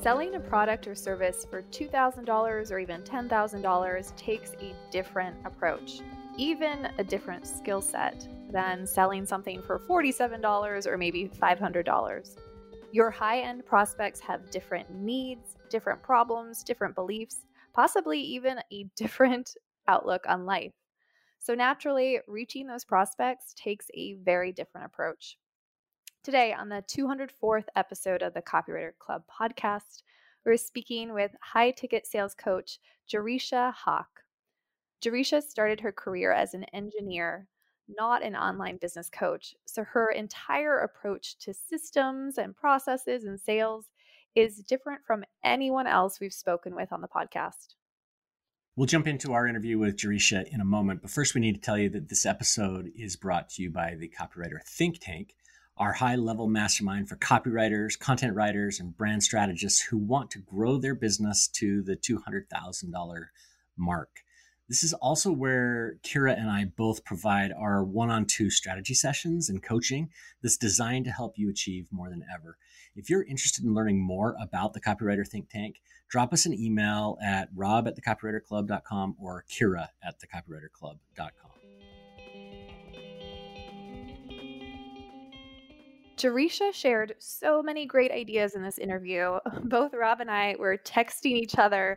Selling a product or service for $2,000 or even $10,000 takes a different approach, even a different skill set than selling something for $47 or maybe $500. Your high end prospects have different needs, different problems, different beliefs, possibly even a different outlook on life. So, naturally, reaching those prospects takes a very different approach. Today, on the 204th episode of the Copywriter Club podcast, we're speaking with high ticket sales coach Jereshia Hawk. Jereshia started her career as an engineer, not an online business coach. So her entire approach to systems and processes and sales is different from anyone else we've spoken with on the podcast. We'll jump into our interview with Jereshia in a moment, but first we need to tell you that this episode is brought to you by the Copywriter Think Tank our high level mastermind for copywriters, content writers, and brand strategists who want to grow their business to the $200,000 mark. This is also where Kira and I both provide our one on two strategy sessions and coaching that's designed to help you achieve more than ever. If you're interested in learning more about the Copywriter Think Tank, drop us an email at rob at thecopywriterclub.com or kira at thecopywriterclub.com. Jereshia shared so many great ideas in this interview. Both Rob and I were texting each other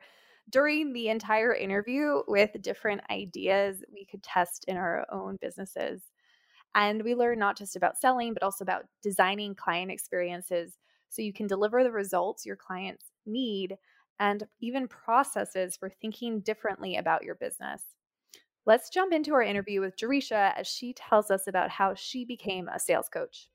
during the entire interview with different ideas we could test in our own businesses. And we learned not just about selling, but also about designing client experiences so you can deliver the results your clients need and even processes for thinking differently about your business. Let's jump into our interview with Jereshia as she tells us about how she became a sales coach.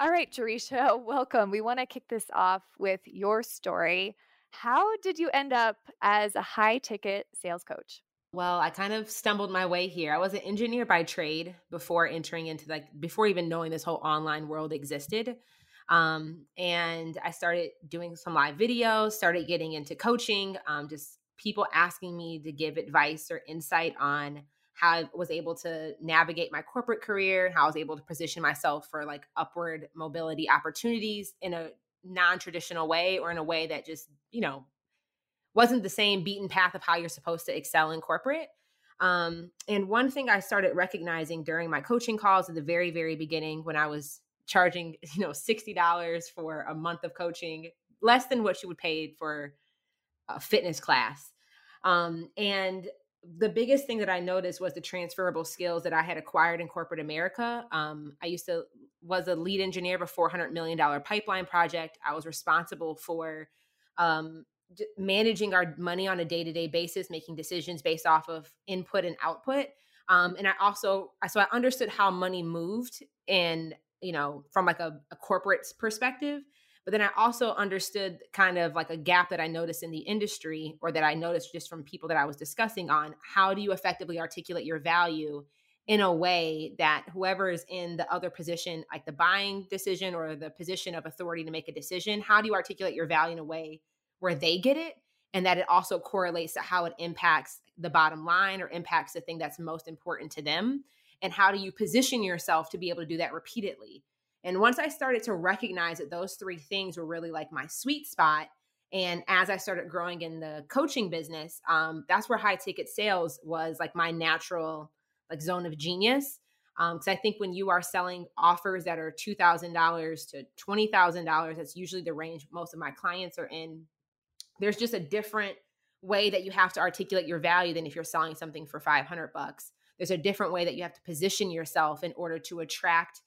All right, Jereshia, welcome. We want to kick this off with your story. How did you end up as a high ticket sales coach? Well, I kind of stumbled my way here. I was an engineer by trade before entering into like before even knowing this whole online world existed. Um, and I started doing some live videos, started getting into coaching, um, just people asking me to give advice or insight on how I was able to navigate my corporate career, how I was able to position myself for like upward mobility opportunities in a non-traditional way or in a way that just, you know, wasn't the same beaten path of how you're supposed to excel in corporate. Um, and one thing I started recognizing during my coaching calls at the very, very beginning when I was charging, you know, $60 for a month of coaching, less than what you would pay for a fitness class. Um, and the biggest thing that I noticed was the transferable skills that I had acquired in corporate America. Um, I used to was a lead engineer of a four hundred million dollar pipeline project. I was responsible for um, d- managing our money on a day to day basis, making decisions based off of input and output. Um, and I also so I understood how money moved, and you know from like a, a corporate perspective. But then I also understood kind of like a gap that I noticed in the industry or that I noticed just from people that I was discussing on how do you effectively articulate your value in a way that whoever is in the other position, like the buying decision or the position of authority to make a decision, how do you articulate your value in a way where they get it and that it also correlates to how it impacts the bottom line or impacts the thing that's most important to them? And how do you position yourself to be able to do that repeatedly? And once I started to recognize that those three things were really like my sweet spot, and as I started growing in the coaching business, um, that's where high ticket sales was like my natural like zone of genius. Because um, I think when you are selling offers that are two thousand dollars to twenty thousand dollars, that's usually the range most of my clients are in. There's just a different way that you have to articulate your value than if you're selling something for 500 bucks. There's a different way that you have to position yourself in order to attract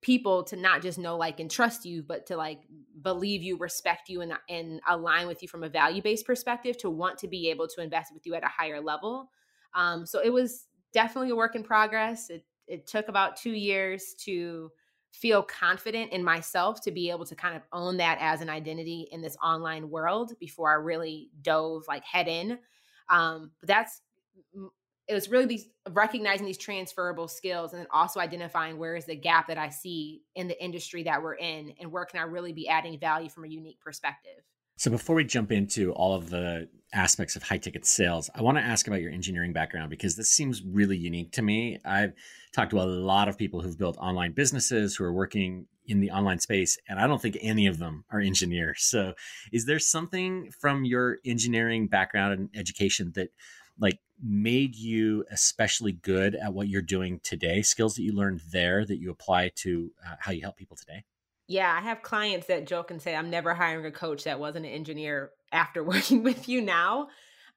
people to not just know like and trust you but to like believe you respect you and, and align with you from a value-based perspective to want to be able to invest with you at a higher level um, so it was definitely a work in progress it, it took about two years to feel confident in myself to be able to kind of own that as an identity in this online world before i really dove like head in um, but that's it was really these recognizing these transferable skills and then also identifying where is the gap that I see in the industry that we're in and where can I really be adding value from a unique perspective. So before we jump into all of the aspects of high ticket sales, I want to ask about your engineering background because this seems really unique to me. I've talked to a lot of people who've built online businesses who are working in the online space, and I don't think any of them are engineers. So, is there something from your engineering background and education that like made you especially good at what you're doing today? Skills that you learned there that you apply to uh, how you help people today? Yeah, I have clients that joke and say, I'm never hiring a coach that wasn't an engineer after working with you now.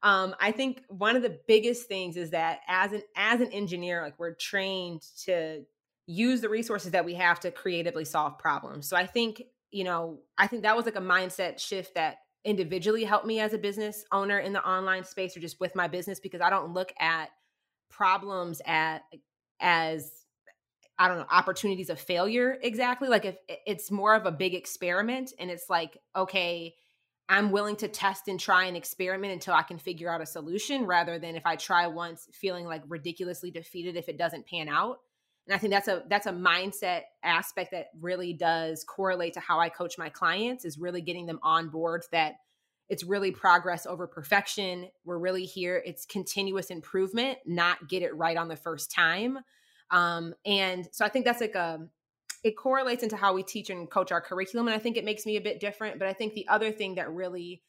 Um, I think one of the biggest things is that as an as an engineer, like we're trained to use the resources that we have to creatively solve problems. So I think, you know, I think that was like a mindset shift that individually helped me as a business owner in the online space or just with my business because I don't look at problems at as I don't know, opportunities of failure exactly. Like if it's more of a big experiment and it's like, okay, I'm willing to test and try and experiment until I can figure out a solution rather than if I try once feeling like ridiculously defeated if it doesn't pan out. And I think that's a that's a mindset aspect that really does correlate to how I coach my clients is really getting them on board that it's really progress over perfection. We're really here it's continuous improvement, not get it right on the first time um, and so I think that's like a, it correlates into how we teach and coach our curriculum. And I think it makes me a bit different. But I think the other thing that really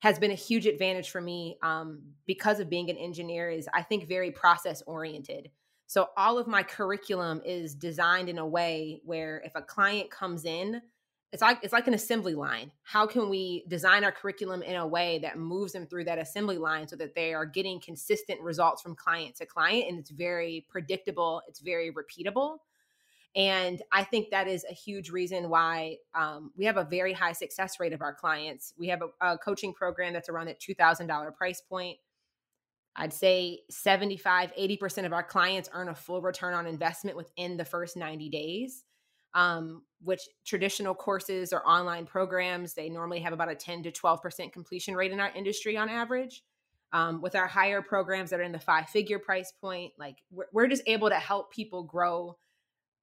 has been a huge advantage for me um, because of being an engineer is I think very process oriented. So all of my curriculum is designed in a way where if a client comes in, it's like it's like an assembly line. How can we design our curriculum in a way that moves them through that assembly line so that they are getting consistent results from client to client and it's very predictable it's very repeatable. And i think that is a huge reason why um, we have a very high success rate of our clients. We have a, a coaching program that's around that $2000 price point. I'd say 75, 80% of our clients earn a full return on investment within the first 90 days um, which traditional courses or online programs, they normally have about a 10 to 12% completion rate in our industry on average. Um, with our higher programs that are in the five figure price point, like we're, we're just able to help people grow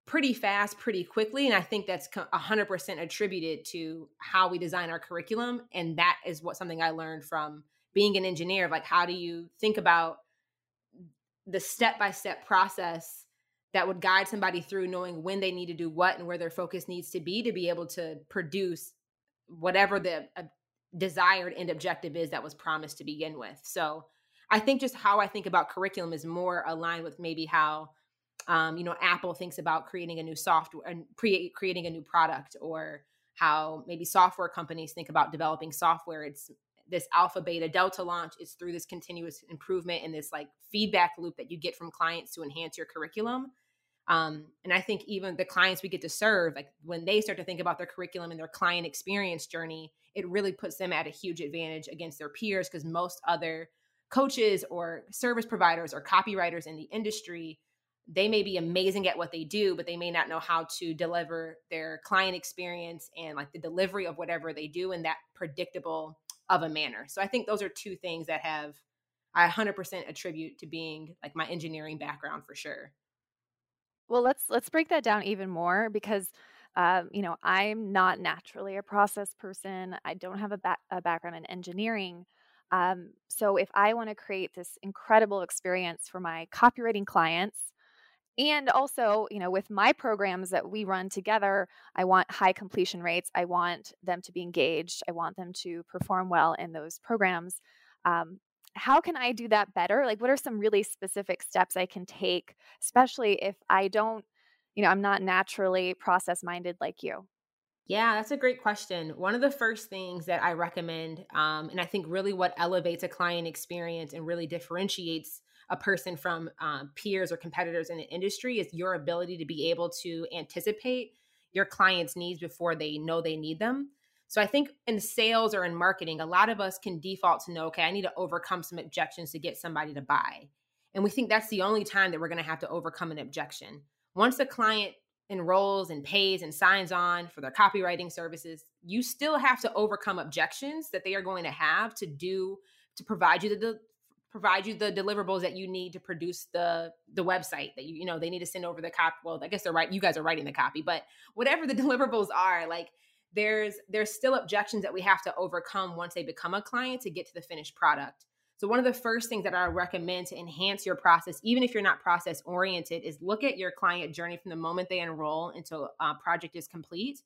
pretty fast, pretty quickly. And I think that's 100% attributed to how we design our curriculum. And that is what something I learned from being an engineer. Like, how do you think about the step by step process that would guide somebody through knowing when they need to do what and where their focus needs to be to be able to produce whatever the uh, desired end objective is that was promised to begin with. So I think just how I think about curriculum is more aligned with maybe how um, you know Apple thinks about creating a new software and pre- creating a new product or how maybe software companies think about developing software. It's this alpha beta delta launch is through this continuous improvement and this like feedback loop that you get from clients to enhance your curriculum um, and I think even the clients we get to serve, like when they start to think about their curriculum and their client experience journey, it really puts them at a huge advantage against their peers because most other coaches or service providers or copywriters in the industry, they may be amazing at what they do, but they may not know how to deliver their client experience and like the delivery of whatever they do in that predictable of a manner. So I think those are two things that have I 100% attribute to being like my engineering background for sure. Well, let's let's break that down even more because um, you know I'm not naturally a process person. I don't have a, ba- a background in engineering. Um, so if I want to create this incredible experience for my copywriting clients, and also you know with my programs that we run together, I want high completion rates. I want them to be engaged. I want them to perform well in those programs. Um, how can I do that better? Like, what are some really specific steps I can take, especially if I don't, you know, I'm not naturally process minded like you? Yeah, that's a great question. One of the first things that I recommend, um, and I think really what elevates a client experience and really differentiates a person from um, peers or competitors in the industry is your ability to be able to anticipate your client's needs before they know they need them. So I think in sales or in marketing, a lot of us can default to know, okay, I need to overcome some objections to get somebody to buy. And we think that's the only time that we're going to have to overcome an objection. Once the client enrolls and pays and signs on for their copywriting services, you still have to overcome objections that they are going to have to do to provide you the provide you the deliverables that you need to produce the the website that you you know they need to send over the copy well i guess they're right you guys are writing the copy but whatever the deliverables are like there's there's still objections that we have to overcome once they become a client to get to the finished product. So one of the first things that I recommend to enhance your process, even if you're not process oriented, is look at your client journey from the moment they enroll until a uh, project is complete,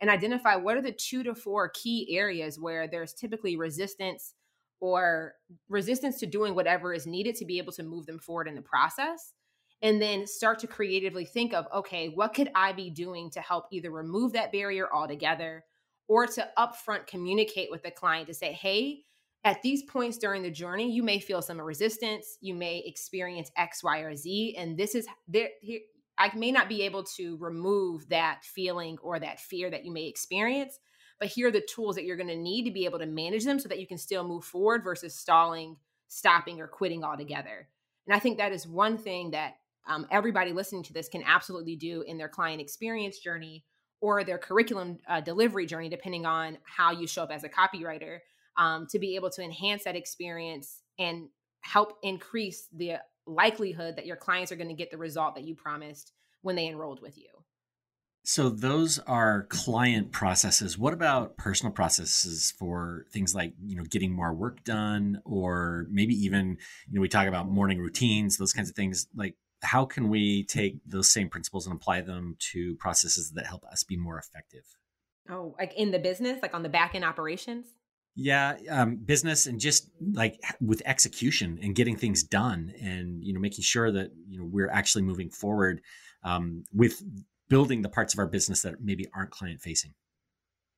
and identify what are the two to four key areas where there's typically resistance or resistance to doing whatever is needed to be able to move them forward in the process and then start to creatively think of okay what could i be doing to help either remove that barrier altogether or to upfront communicate with the client to say hey at these points during the journey you may feel some resistance. You may experience x y or z and this is there here i may not be able to remove that feeling or that fear that you may experience but here are the tools that you're going to need to be able to manage them so that you can still move forward versus stalling stopping or quitting altogether. And i think that is one thing that um, everybody listening to this can absolutely do in their client experience journey or their curriculum uh, delivery journey, depending on how you show up as a copywriter, um, to be able to enhance that experience and help increase the likelihood that your clients are going to get the result that you promised when they enrolled with you. So those are client processes. What about personal processes for things like, you know, getting more work done or maybe even, you know, we talk about morning routines, those kinds of things. Like how can we take those same principles and apply them to processes that help us be more effective? Oh, like in the business, like on the back end operations? Yeah, um, business and just like with execution and getting things done, and you know, making sure that you know we're actually moving forward um, with building the parts of our business that maybe aren't client facing.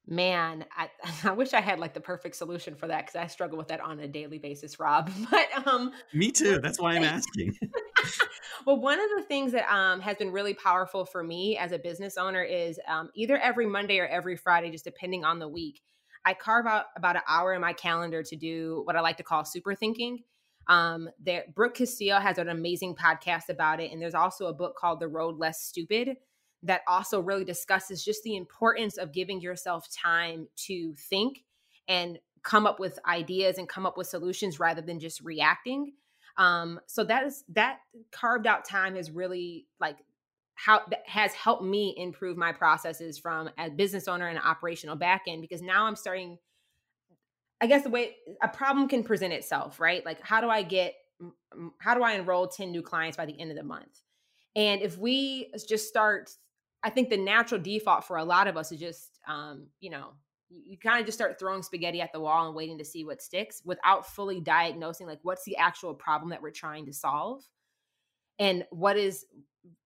Man, I, I wish I had like the perfect solution for that because I struggle with that on a daily basis, Rob. But um, me too. That's why I'm asking. well, one of the things that um, has been really powerful for me as a business owner is um, either every Monday or every Friday, just depending on the week, I carve out about an hour in my calendar to do what I like to call super thinking. Um, there, Brooke Castillo has an amazing podcast about it, and there's also a book called The Road Less Stupid that also really discusses just the importance of giving yourself time to think and come up with ideas and come up with solutions rather than just reacting um, so that is that carved out time is really like how has helped me improve my processes from a business owner and operational back end because now I'm starting. I guess the way a problem can present itself, right? Like, how do I get, how do I enroll 10 new clients by the end of the month? And if we just start, I think the natural default for a lot of us is just, um, you know, you kind of just start throwing spaghetti at the wall and waiting to see what sticks without fully diagnosing like what's the actual problem that we're trying to solve and what is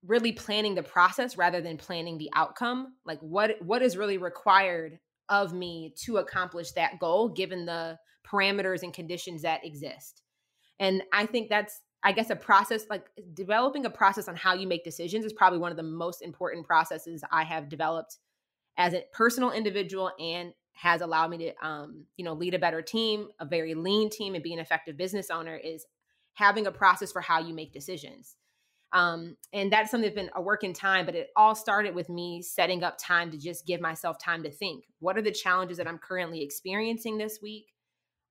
really planning the process rather than planning the outcome like what what is really required of me to accomplish that goal given the parameters and conditions that exist. And i think that's i guess a process like developing a process on how you make decisions is probably one of the most important processes i have developed as a personal individual and has allowed me to um, you know lead a better team a very lean team and be an effective business owner is having a process for how you make decisions. Um, and that's something that's been a work in time but it all started with me setting up time to just give myself time to think. What are the challenges that i'm currently experiencing this week?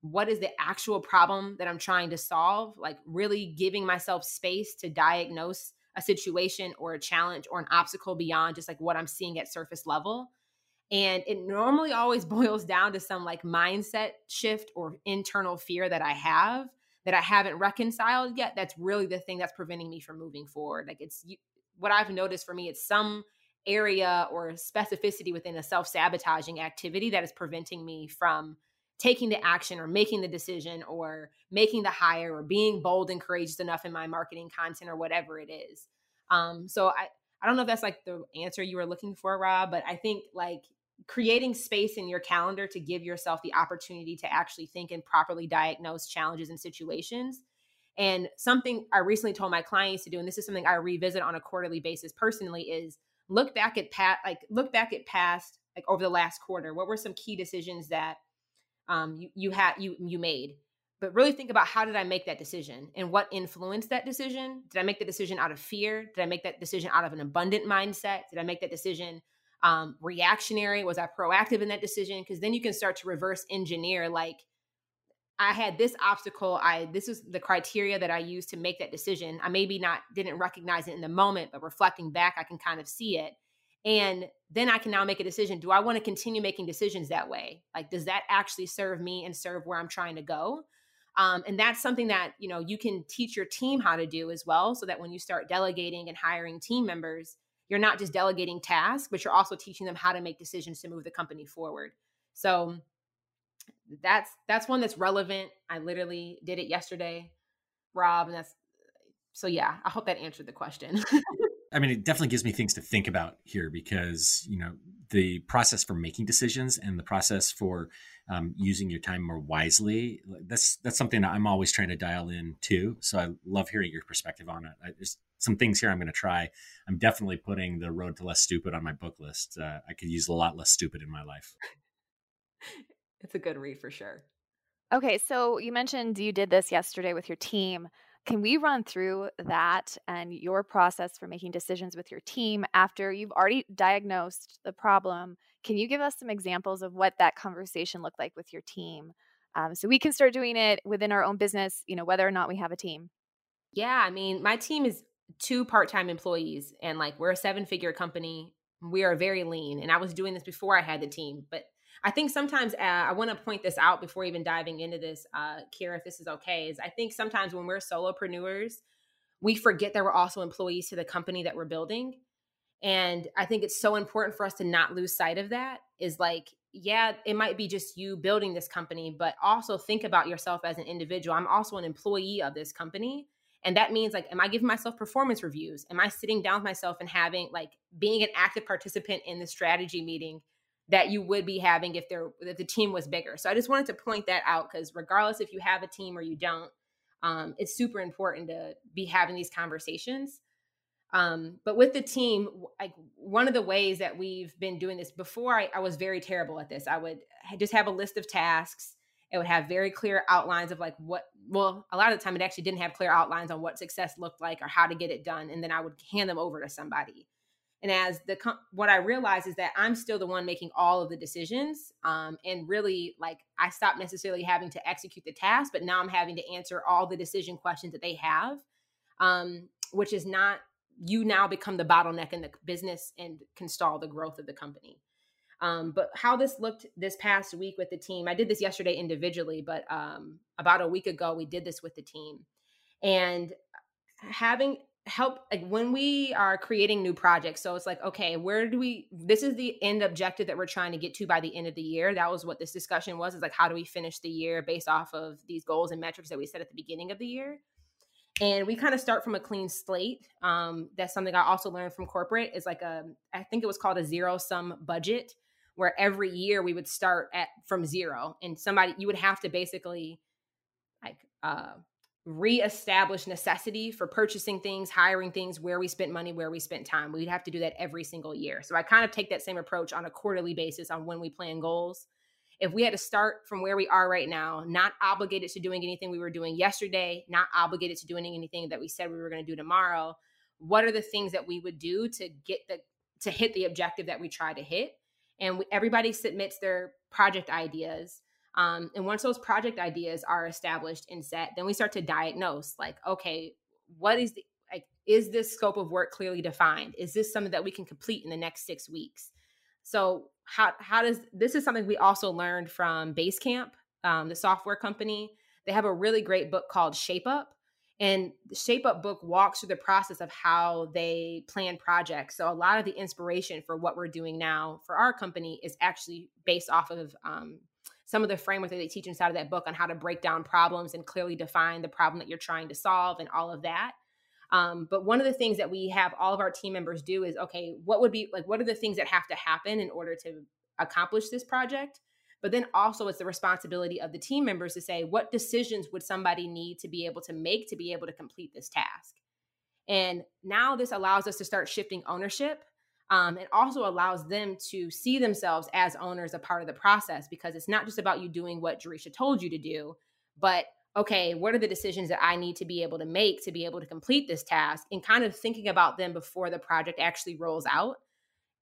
What is the actual problem that i'm trying to solve? Like really giving myself space to diagnose a situation or a challenge or an obstacle beyond just like what i'm seeing at surface level and it normally always boils down to some like mindset shift or internal fear that I have that I haven't reconciled yet. That's really the thing that's preventing me from moving forward. Like it's what I've noticed for me, it's some area or specificity within a self sabotaging activity that is preventing me from taking the action or making the decision or making the hire or being bold and courageous enough in my marketing content or whatever it is. Um, so I, I don't know if that's like the answer you were looking for, Rob, but I think like creating space in your calendar to give yourself the opportunity to actually think and properly diagnose challenges and situations. And something I recently told my clients to do, and this is something I revisit on a quarterly basis personally, is look back at pat like look back at past like over the last quarter. What were some key decisions that um, you you had you you made? But really think about how did I make that decision and what influenced that decision? Did I make the decision out of fear? Did I make that decision out of an abundant mindset? Did I make that decision um, reactionary? Was I proactive in that decision? Because then you can start to reverse engineer like, I had this obstacle. I this is the criteria that I used to make that decision. I maybe not didn't recognize it in the moment, but reflecting back, I can kind of see it. And then I can now make a decision. Do I want to continue making decisions that way? Like, does that actually serve me and serve where I'm trying to go? Um, and that's something that you know you can teach your team how to do as well, so that when you start delegating and hiring team members, you're not just delegating tasks, but you're also teaching them how to make decisions to move the company forward. So that's that's one that's relevant. I literally did it yesterday, Rob, and that's so yeah. I hope that answered the question. I mean, it definitely gives me things to think about here because you know the process for making decisions and the process for um, using your time more wisely. That's that's something that I'm always trying to dial in too. So I love hearing your perspective on it. I, there's some things here I'm going to try. I'm definitely putting the road to less stupid on my book list. Uh, I could use a lot less stupid in my life. It's a good read for sure. Okay, so you mentioned you did this yesterday with your team. Can we run through that and your process for making decisions with your team after you've already diagnosed the problem? Can you give us some examples of what that conversation looked like with your team? Um, so we can start doing it within our own business, you know, whether or not we have a team. Yeah, I mean, my team is two part-time employees and like we're a seven-figure company. We are very lean and I was doing this before I had the team, but I think sometimes uh, I want to point this out before even diving into this, uh, Kira, if this is okay. Is I think sometimes when we're solopreneurs, we forget that we're also employees to the company that we're building, and I think it's so important for us to not lose sight of that. Is like, yeah, it might be just you building this company, but also think about yourself as an individual. I'm also an employee of this company. And that means like, am I giving myself performance reviews? Am I sitting down with myself and having like being an active participant in the strategy meeting that you would be having if there if the team was bigger. So I just wanted to point that out because regardless if you have a team or you don't, um, it's super important to be having these conversations. Um, but with the team, like one of the ways that we've been doing this before, I, I was very terrible at this. I would just have a list of tasks. It would have very clear outlines of like what. Well, a lot of the time, it actually didn't have clear outlines on what success looked like or how to get it done, and then I would hand them over to somebody and as the what i realize is that i'm still the one making all of the decisions um, and really like i stopped necessarily having to execute the task but now i'm having to answer all the decision questions that they have um, which is not you now become the bottleneck in the business and can stall the growth of the company. Um, but how this looked this past week with the team i did this yesterday individually but um, about a week ago we did this with the team. And having help like when we are creating new projects so it's like okay where do we this is the end objective that we're trying to get to by the end of the year. That was what this discussion was is like how do we finish the year based off of these goals and metrics that we set at the beginning of the year? And we kind of start from a clean slate. Um, that's something i also learned from corporate is like a i think it was called a zero sum budget where every year we would start at from zero and somebody you would have to basically like uh reestablish necessity for purchasing things, hiring things, where we spent money, where we spent time. We'd have to do that every single year. So I kind of take that same approach on a quarterly basis on when we plan goals. If we had to start from where we are right now, not obligated to doing anything we were doing yesterday, not obligated to doing anything that we said we were going to do tomorrow, what are the things that we would do to get the to hit the objective that we try to hit? And we, everybody submits their project ideas um, and once those project ideas are established and set, then we start to diagnose like, okay, what is the, like, is this scope of work clearly defined? Is this something that we can complete in the next six weeks? So how, how does, this is something we also learned from Basecamp, um, the software company. They have a really great book called Shape Up. And the Shape Up book walks through the process of how they plan projects. So a lot of the inspiration for what we're doing now for our company is actually based off of um, some of the framework that they teach inside of that book on how to break down problems and clearly define the problem that you're trying to solve and all of that. Um, but one of the things that we have all of our team members do is okay, what would be like, what are the things that have to happen in order to accomplish this project? But then also, it's the responsibility of the team members to say, what decisions would somebody need to be able to make to be able to complete this task? And now this allows us to start shifting ownership um, also allows them to see themselves as owners a part of the process because it's not just about you doing what Jereshia told you to do, but okay, what are the decisions that I need to be able to make to be able to complete this task? And kind of thinking about them before the project actually rolls out.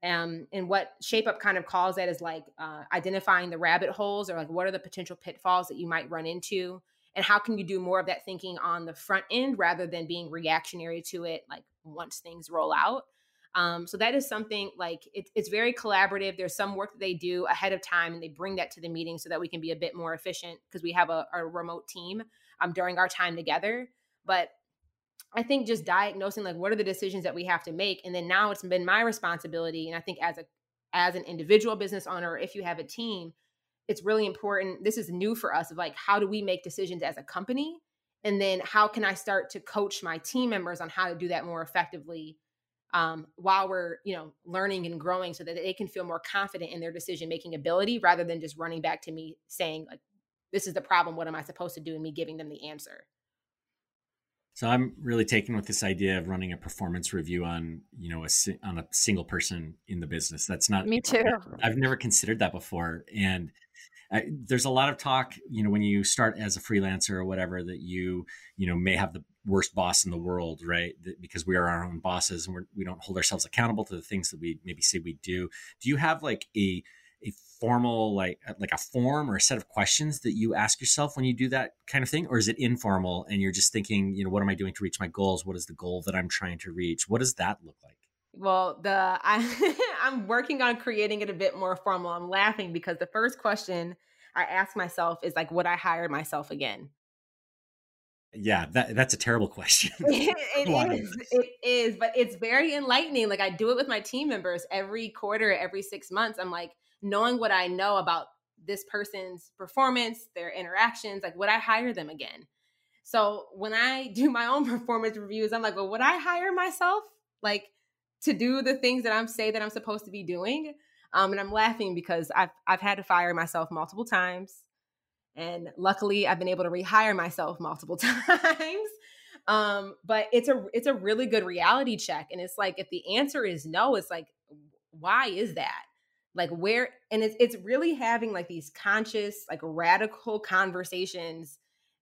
Um, and what Shape Up kind of calls that is like uh, identifying the rabbit holes or like what are the potential pitfalls that you might run into? And how can you do more of that thinking on the front end rather than being reactionary to it like once things roll out Um, so that is something like it, it's very collaborative. There's some work that they do ahead of time and they bring that to the meeting so that we can be a bit more efficient because we have a, a, remote team um, during our time together. But I think just diagnosing like what are the decisions that we have to make, and then now it's been my responsibility. And I think as a as an individual business owner, if you have a team, it's really important. This is new for us of like how do we make decisions as a company, and then how can I start to coach my team members on how to do that more effectively um, while we're you know learning and growing so that they can feel more confident in their decision making ability rather than just running back to me saying like this is the problem. What am i supposed to do? and me giving them the answer. So i'm really taken with this idea of running a performance review on you know a on a single person in the business. That's not me too. I've never considered that before and uh, there's a lot of talk you know when you start as a freelancer or whatever that you you know may have the worst boss in the world, right? Because we are our own bosses and we're, we do not hold ourselves accountable to the things that we maybe say we do. Do you have like a a formal like uh, like a form or a set of questions that you ask yourself when you do that kind of thing? Or is it informal and you're just thinking you know what am i doing to reach my goals? What is the goal that i'm trying to reach? What does that look like? Well the i i'm working on creating it a bit more formal. I'm laughing because the first question i ask myself is like would i hire myself again yeah, that that's a terrible question. it is. It is, but it's very enlightening. Like I do it with my team members every quarter, every six months. I'm like knowing what I know about this person's performance, their interactions. Like, would I hire them again? So when I do my own performance reviews, I'm like, well, would I hire myself like to do the things that I'm say that I'm supposed to be doing? Um, and I'm laughing because I've I've had to fire myself multiple times. And luckily, I've been able to rehire myself multiple times. Um, but it's a it's a really good reality check. And it's like if the answer is no, it's like, why is that? Like where and it's it's really having like these conscious, like radical conversations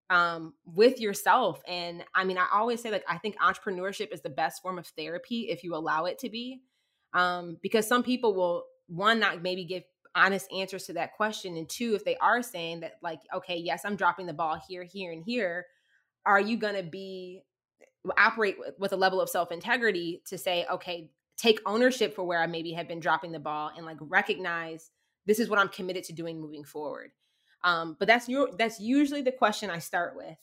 um with yourself. And I mean, I always say like I think entrepreneurship is the best form of therapy if you allow it to be. Um, because some people will one not maybe give honest answers to that question. And two if they are saying that like okay yes i'm dropping the ball here here and here are you going to be operate with a level of self integrity to say okay take ownership for where i maybe have been dropping the ball and like recognize this is what i'm committed to doing moving forward? Um, but that's your that's usually the question i start with.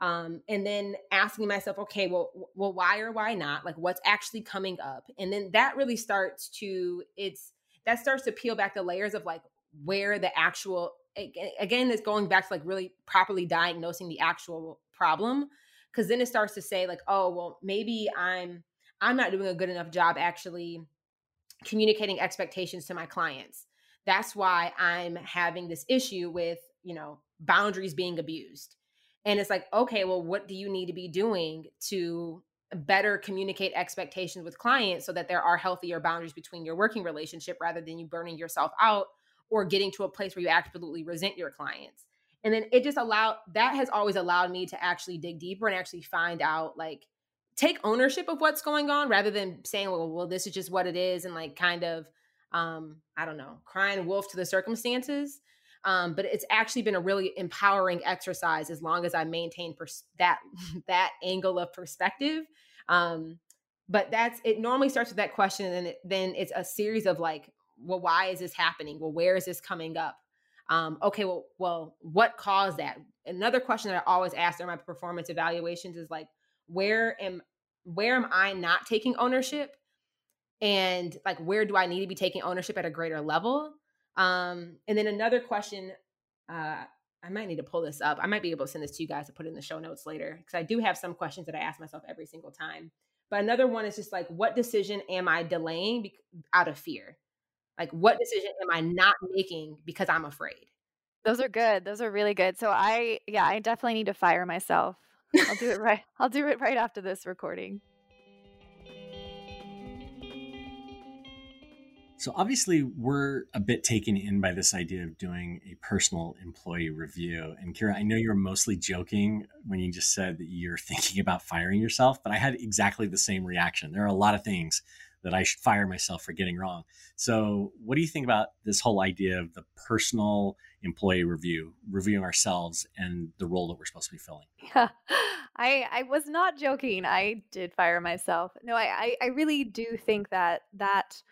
Um, and then asking myself okay well well why or why not? Like what's actually coming up? And then that really starts to it's that starts to peel back the layers of like where the actual again it's going back to like really properly diagnosing the actual problem because then it starts to say like oh well maybe i'm i'm not doing a good enough job actually communicating expectations to my clients. That's why i'm having this issue with you know boundaries being abused. And it's like okay well what do you need to be doing to better communicate expectations with clients so that there are healthier boundaries between your working relationship rather than you burning yourself out or getting to a place where you absolutely resent your clients. And then it just allowed that has always allowed me to actually dig deeper and actually find out like take ownership of what's going on rather than saying, well, well, this is just what it is and like kind of um, I don't know, crying wolf to the circumstances. Um, but it's actually been a really empowering exercise as long as I maintain pers- that that angle of perspective. Um, but that's it. Normally starts with that question, and then it, then it's a series of like, well, why is this happening? Well, where is this coming up? Um, okay, well, well, what caused that? Another question that I always ask during my performance evaluations is like, where am where am I not taking ownership? And like, where do I need to be taking ownership at a greater level? Um, and then another question, uh, I might need to pull this up. I might be able to send this to you guys to put in the show notes later because I do have some questions that I ask myself every single time. But another one is just like, what decision am I delaying be- out of fear? Like, what decision am I not making because I'm afraid? Those are good. Those are really good. So I, yeah, I definitely need to fire myself. I'll do it right. I'll do it right after this recording. So obviously, we're a bit taken in by this idea of doing a personal employee review. And Kira, I know you were mostly joking when you just said that you're thinking about firing yourself, but I had exactly the same reaction. There are a lot of things that I should fire myself for getting wrong. So, what do you think about this whole idea of the personal employee review, reviewing ourselves and the role that we're supposed to be filling? Yeah, I I was not joking. I did fire myself. No, I I, I really do think that that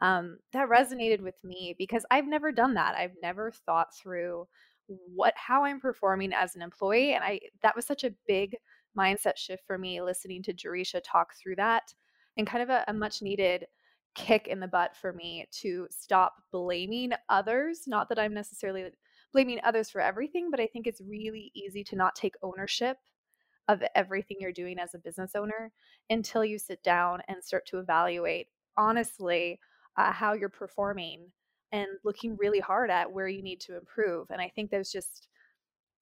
um, that resonated with me because I've never done that. I've never thought through what how I'm performing as an employee, and I that was such a big mindset shift for me listening to Jereshia talk through that and kind of a, a much needed kick in the butt for me to stop blaming others. Not that I'm necessarily blaming others for everything, but I think it's really easy to not take ownership of everything you're doing as a business owner until you sit down and start to evaluate honestly uh, how you're performing and looking really hard at where you need to improve. And I think there's just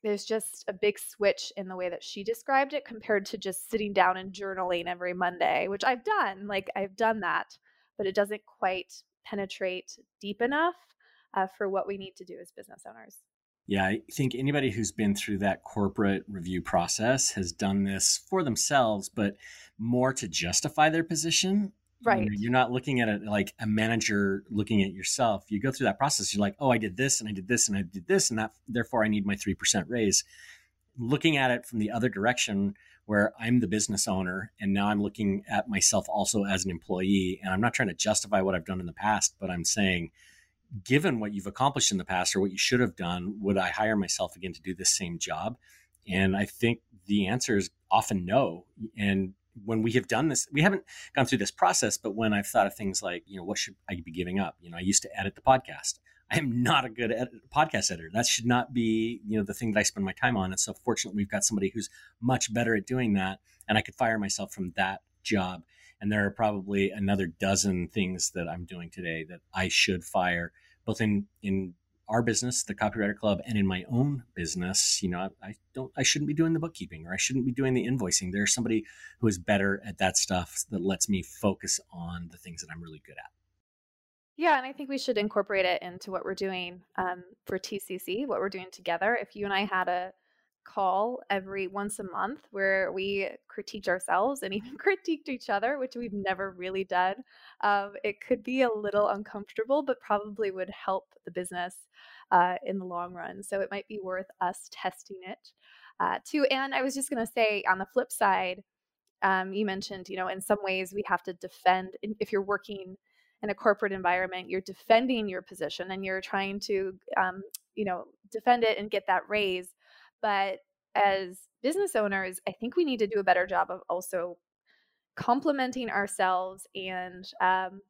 there's just a big switch in the way that she described it compared to just sitting down and journaling every Monday, which I've done. Like I've done that, but it doesn't quite penetrate deep enough uh, for what we need to do as business owners. Yeah, I think anybody who's been through that corporate review process has done this for themselves, but more to justify their position Right. You're not looking at it like a manager looking at yourself. You go through that process. You're like, oh, I did this and I did this and I did this, and that therefore I need my 3% raise. Looking at it from the other direction, where I'm the business owner and now I'm looking at myself also as an employee. And I'm not trying to justify what I've done in the past, but I'm saying, given what you've accomplished in the past or what you should have done, would I hire myself again to do this same job? And I think the answer is often no. And when we have done this, we haven't gone through this process, but when I've thought of things like, you know, what should I be giving up? You know, I used to edit the podcast. I am not a good edit, podcast editor. That should not be, you know, the thing that I spend my time on. And so fortunately, we've got somebody who's much better at doing that. And I could fire myself from that job. And there are probably another dozen things that I'm doing today that I should fire, both in, in our business, the Copywriter Club, and in my own business, you know, I, I, don't, I shouldn't be doing the bookkeeping or I shouldn't be doing the invoicing. There's somebody who is better at that stuff that lets me focus on the things that I'm really good at. Yeah, and I think we should incorporate it into what we're doing um, for TCC, what we're doing together. If you and I had a call every once a month where we critique ourselves and even critiqued each other, which we've never really done. Um, it could be a little uncomfortable, but probably would help the business uh, in the long run. So it might be worth us testing it uh, too. And I was just going to say, on the flip side, um, you mentioned, you know, in some ways we have to defend if you're working in a corporate environment, you're defending your position and you're trying to, um, you know, defend it and get that raise but as business owners, I think we need to do a better job of also complimenting ourselves and um,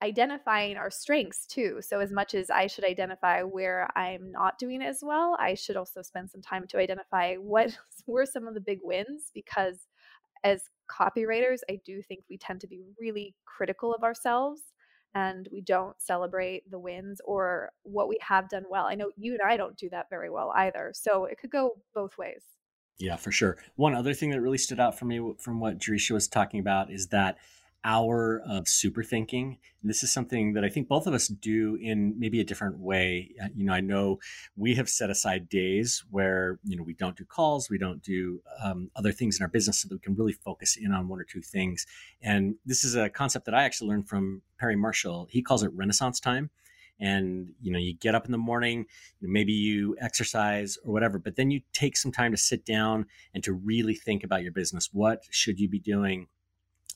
identifying our strengths too. So, as much as I should identify where I'm not doing as well, I should also spend some time to identify what were some of the big wins because as copywriters, I do think we tend to be really critical of ourselves and we don't celebrate the wins or what we have done well. I know you and I don't do that very well either. So it could go both ways. Yeah, for sure. One other thing that really stood out for me from what Jereshia was talking about is that hour of super thinking. This is something that I think both of us do in maybe a different way. Uh, you know, I know we have set aside days where, you know, we don't do calls, we don't do um, other things in our business so that we can really focus in on one or two things. And this is a concept that I actually learned from Perry Marshall. He calls it Renaissance time and you know you get up in the morning maybe you exercise or whatever but then you take some time to sit down and to really think about your business what should you be doing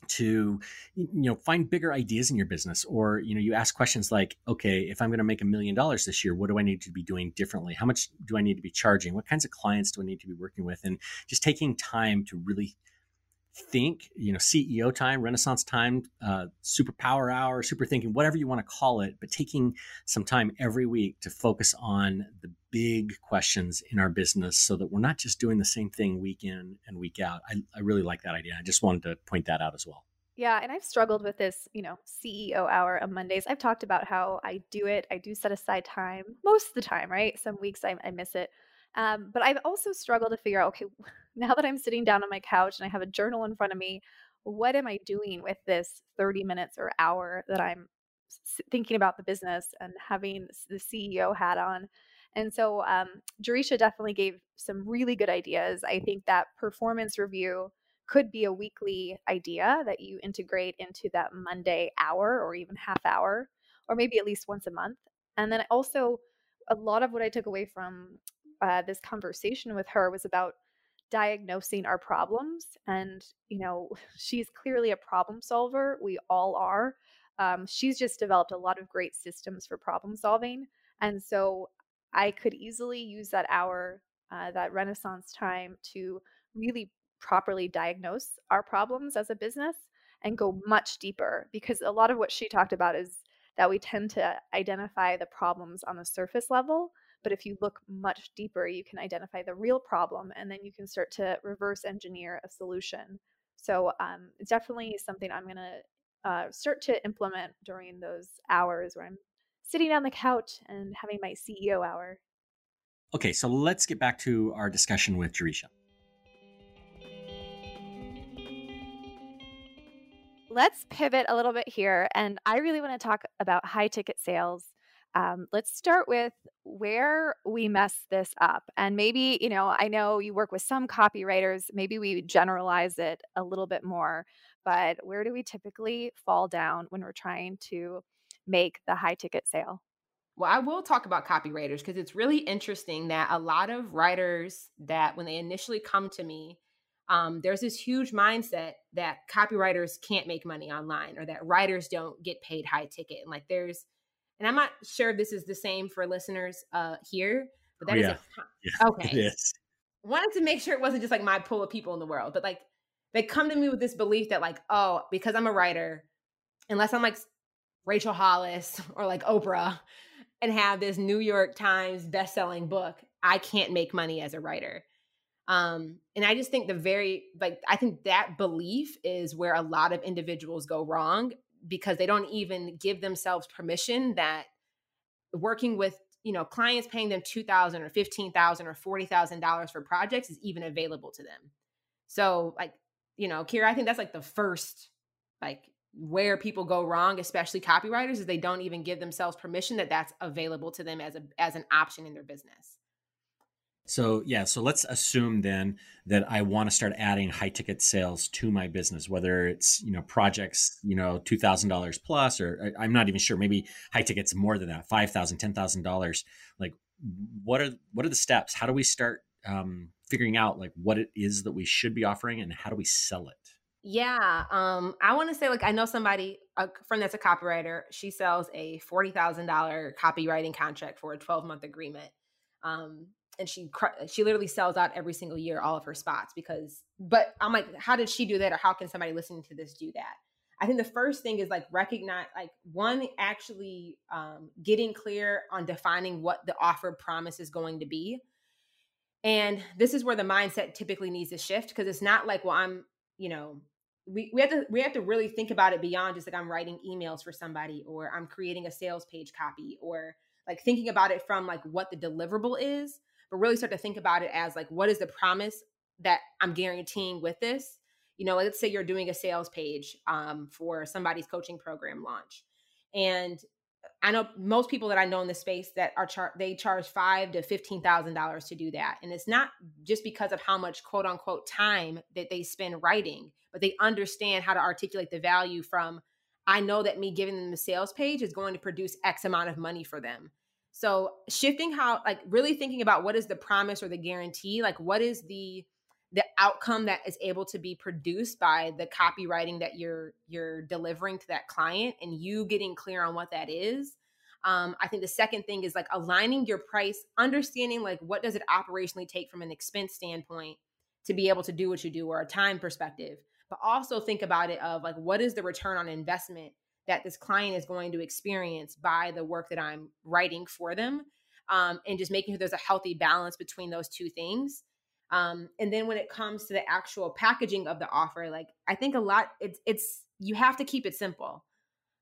to you know find bigger ideas in your business or you know you ask questions like okay if i'm going to make a million dollars this year what do i need to be doing differently? How much do i need to be charging? What kinds of clients do i need to be working with? And just taking time to really think you know ceo time renaissance time uh, superpower hour super thinking whatever you want to call it but taking some time every week to focus on the big questions in our business so that we're not just doing the same thing week in and week out i, I really like that idea i just wanted to point that out as well yeah, and I've struggled with this, you know, CEO hour on Mondays. I've talked about how I do it. I do set aside time most of the time, right? Some weeks I, I miss it. Um, but I've also struggled to figure out okay, now that I'm sitting down on my couch and I have a journal in front of me, what am I doing with this 30 minutes or hour that I'm thinking about the business and having the CEO hat on? And so um, Jereshia definitely gave some really good ideas. I think that performance review could be a weekly idea that you integrate into that Monday hour or even half hour, or maybe at least once a month. And then also, a lot of what I took away from uh, this conversation with her was about diagnosing our problems. And, you know, she's clearly a problem solver. We all are. Um, she's just developed a lot of great systems for problem solving. And so I could easily use that hour, uh, that Renaissance time to really properly diagnose our problems as a business and go much deeper because a lot of what she talked about is that we tend to identify the problems on the surface level but if you look much deeper you can identify the real problem and then you can start to reverse engineer a solution so um, it's definitely something i'm going to uh, start to implement during those hours where i'm sitting on the couch and having my ceo hour okay so let's get back to our discussion with Jereshia. let's pivot a little bit here. And I really want to talk about high ticket sales. Um, let's start with where we mess this up. And maybe, you know, I know you work with some copywriters, maybe we generalize it a little bit more, but where do we typically fall down when we're trying to make the high ticket sale? Well, I will talk about copywriters because it's really interesting that a lot of writers that when they initially come to me, um, there's this huge mindset that copywriters can't make money online or that writers don't get paid high ticket. And like there's, and I'm not sure if this is the same for listeners uh, here, but that oh, is yeah. A, yeah, okay. Yes. Wanted to make sure it wasn't just like my pool of people in the world, but like they come to me with this belief that like, oh, because I'm a writer, unless I'm like Rachel Hollis or like Oprah and have this New York Times best-selling book, I can't make money as a writer. Um, and I just think the very, like, I think that belief is where a lot of individuals go wrong because they don't even give themselves permission that working with, you know, clients paying them 2000 or 15000 or $40,000 for projects is even available to them. So, like, you know, Kira, I think that's like the first, like, where people go wrong, especially copywriters, is they don't even give themselves permission that that's available to them as a as an option in their business. So yeah, so let's assume then that I want to start adding high ticket sales to my business, whether it's you know projects you know two thousand dollars plus, or I'm not even sure. Maybe high tickets more than that, five thousand, ten thousand dollars. Like, what are what are the steps? How do we start um, figuring out like what it is that we should be offering, and how do we sell it? Yeah, um, I want to say like I know somebody, a friend that's a copywriter. She sells a forty thousand dollar copywriting contract for a twelve month agreement. Um, and she she literally sells out every single year all of her spots because but i'm like how did she do that or how can somebody listening to this do that? I think the first thing is like recognize like one actually um, getting clear on defining what the offer promise is going to be. And this is where the mindset typically needs to shift because it's not like well i'm you know we, we have to we have to really think about it beyond just like i'm writing emails for somebody or i'm creating a sales page copy or like thinking about it from like what the deliverable is but really start to think about it as like, what is the promise that I'm guaranteeing with this? You know, let's say you're doing a sales page um, for somebody's coaching program launch. And I know most people that I know in the space that are char- they charge five to fifteen thousand dollars to do that, and it's not just because of how much quote unquote time that they spend writing, but they understand how to articulate the value from. I know that me giving them the sales page is going to produce X amount of money for them. So shifting how like really thinking about what is the promise or the guarantee, like what is the the outcome that is able to be produced by the copywriting that you're you're delivering to that client and you getting clear on what that is um, i think the second thing is like aligning your price understanding like what does it operationally take from an expense standpoint to be able to do what you do or a time perspective but also think about it of like what is the return on investment that this client is going to experience by the work that I'm writing for them. Um, and just making sure there's a healthy balance between those two things. Um, and then when it comes to the actual packaging of the offer, like I think a lot, it's it's you have to keep it simple.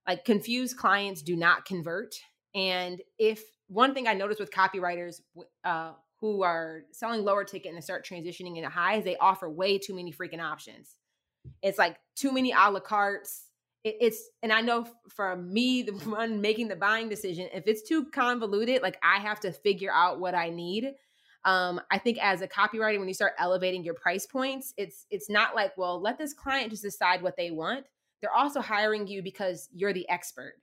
Like confused clients do not convert. And if one thing I noticed with copywriters uh, who are selling lower ticket and start transitioning into highs, they offer way too many freaking options. It's like too many a la cartes it's and I know for me, the one making the buying decision, if it's too convoluted, like I have to figure out what I need. um, I think as a copywriter, when you start elevating your price points, it's it's not like, well, let this client just decide what they want. They're also hiring you because you're the expert.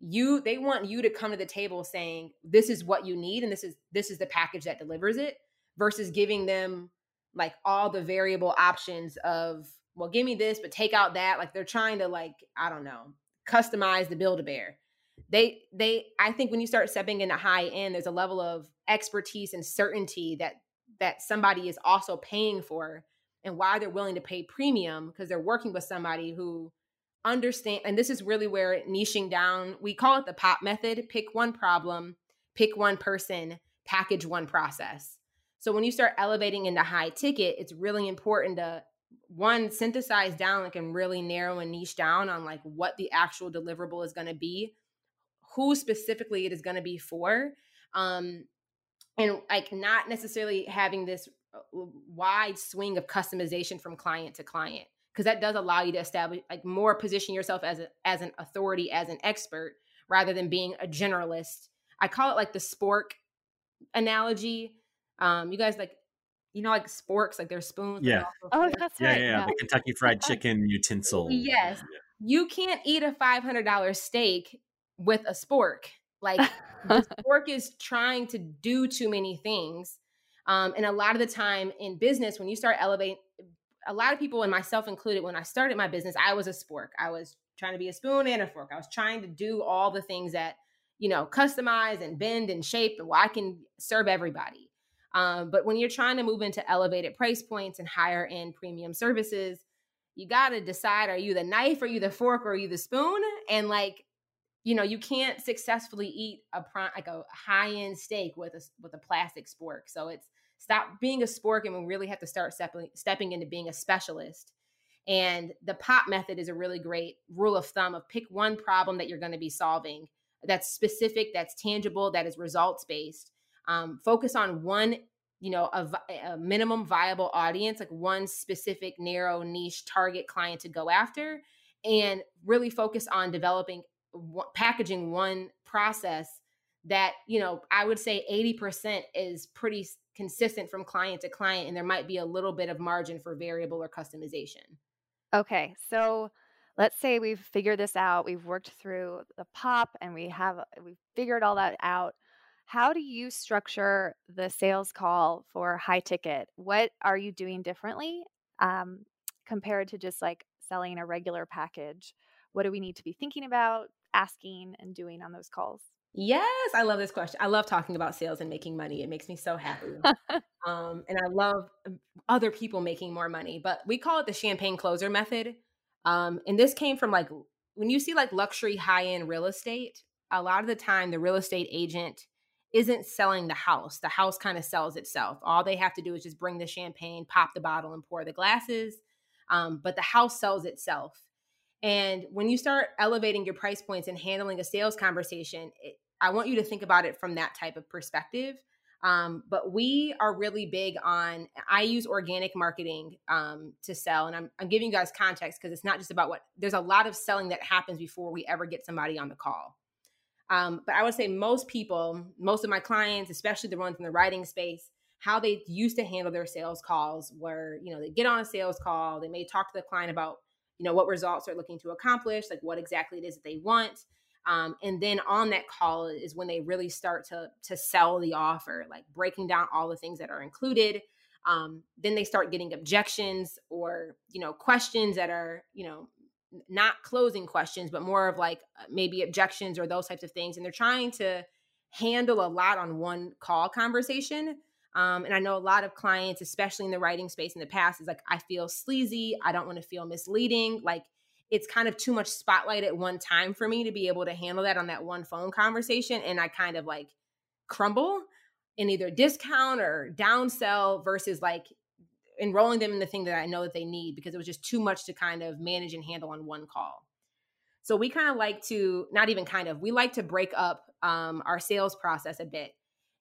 You they want you to come to the table saying, this is what you need, and this is this is the package that delivers it, versus giving them like all the variable options of, well, give me this, but take out that. Like they're trying to like, I don't know, customize the build a bear they they i think when you start stepping into high end there's a level of expertise and certainty that that somebody is also paying for and why they're willing to pay premium because they're working with somebody who understand and this is really where niching down we call it the pop method pick one problem pick one person package one process so when you start elevating into high ticket it's really important to one synthesize down like and really narrow and niche down on like what the actual deliverable is going to be who specifically it is going to be for um and like not necessarily having this uh, wide swing of customization from client to client because that does allow you to establish like more position yourself as a, as an authority as an expert rather than being a generalist. I call it like the spork analogy. Um you guys like you know like sporks like their spoons yeah oh that's yeah, right yeah, yeah, the kentucky fried chicken utensil yes you can't eat a $500 steak with a spork. Like the spork is trying to do too many things. Um, and a lot of the time in business, when you start elevating, a lot of people, and myself included, when I started my business, I was a spork. I was trying to be a spoon and a fork. I was trying to do all the things that, you know, customize and bend and shape, and well, I can serve everybody. Um, but when you're trying to move into elevated price points and higher end premium services, you got to decide are you the knife, are you the fork, or are you the spoon? And like you know you can't successfully eat a like a high end steak with a with a plastic spork. So it's stop being a spork and we really have to start stepping stepping into being a specialist. And the pop method is a really great rule of thumb of pick one problem that you're going to be solving that's specific, that's tangible, that is results based. Um, focus on one, you know, a, a minimum viable audience, like one specific narrow niche target client to go after, and really focus on developing packaging one process that you know i would say 80% is pretty consistent from client to client and there might be a little bit of margin for variable or customization. Okay so let's say we've figured this out we've worked through the pop and we have we've figured all that out how do you structure the sales call for high ticket what are you doing differently um, compared to just like selling a regular package what do we need to be thinking about asking and doing on those calls? Yes, I love this question. I love talking about sales and making money. It makes me so happy. um, and I love um, other people making more money, but we call it the champagne closer method. Um, and this came from like when you see like luxury high end real estate, a lot of the time the real estate agent isn't selling the house. The house kind of sells itself. All they have to do is just bring the champagne, pop the bottle, and pour the glasses. Um, but the house sells itself. And when you start elevating your price points and handling a sales conversation, it, I want you to think about it from that type of perspective. Um, but we are really big on, I use organic marketing um, to sell. And I'm, I'm giving you guys context because it's not just about what, there's a lot of selling that happens before we ever get somebody on the call. Um, but I would say most people, most of my clients, especially the ones in the writing space, how they used to handle their sales calls were, you know, they get on a sales call, they may talk to the client about you know what results they're looking to accomplish like what exactly it is that they want. Um, and then on that call is when they really start to to sell the offer like breaking down all the things that are included. Um, then they start getting objections or you know questions that are you know not closing questions but more of like uh, maybe objections or those types of things and they're trying to handle a lot on one call conversation um, and I know a lot of clients, especially in the writing space in the past, is like, I feel sleazy. I don't want to feel misleading. Like, it's kind of too much spotlight at one time for me to be able to handle that on that one phone conversation. And I kind of like crumble in either discount or downsell versus like enrolling them in the thing that I know that they need because it was just too much to kind of manage and handle on one call. So we kind of like to, not even kind of, we like to break up um, our sales process a bit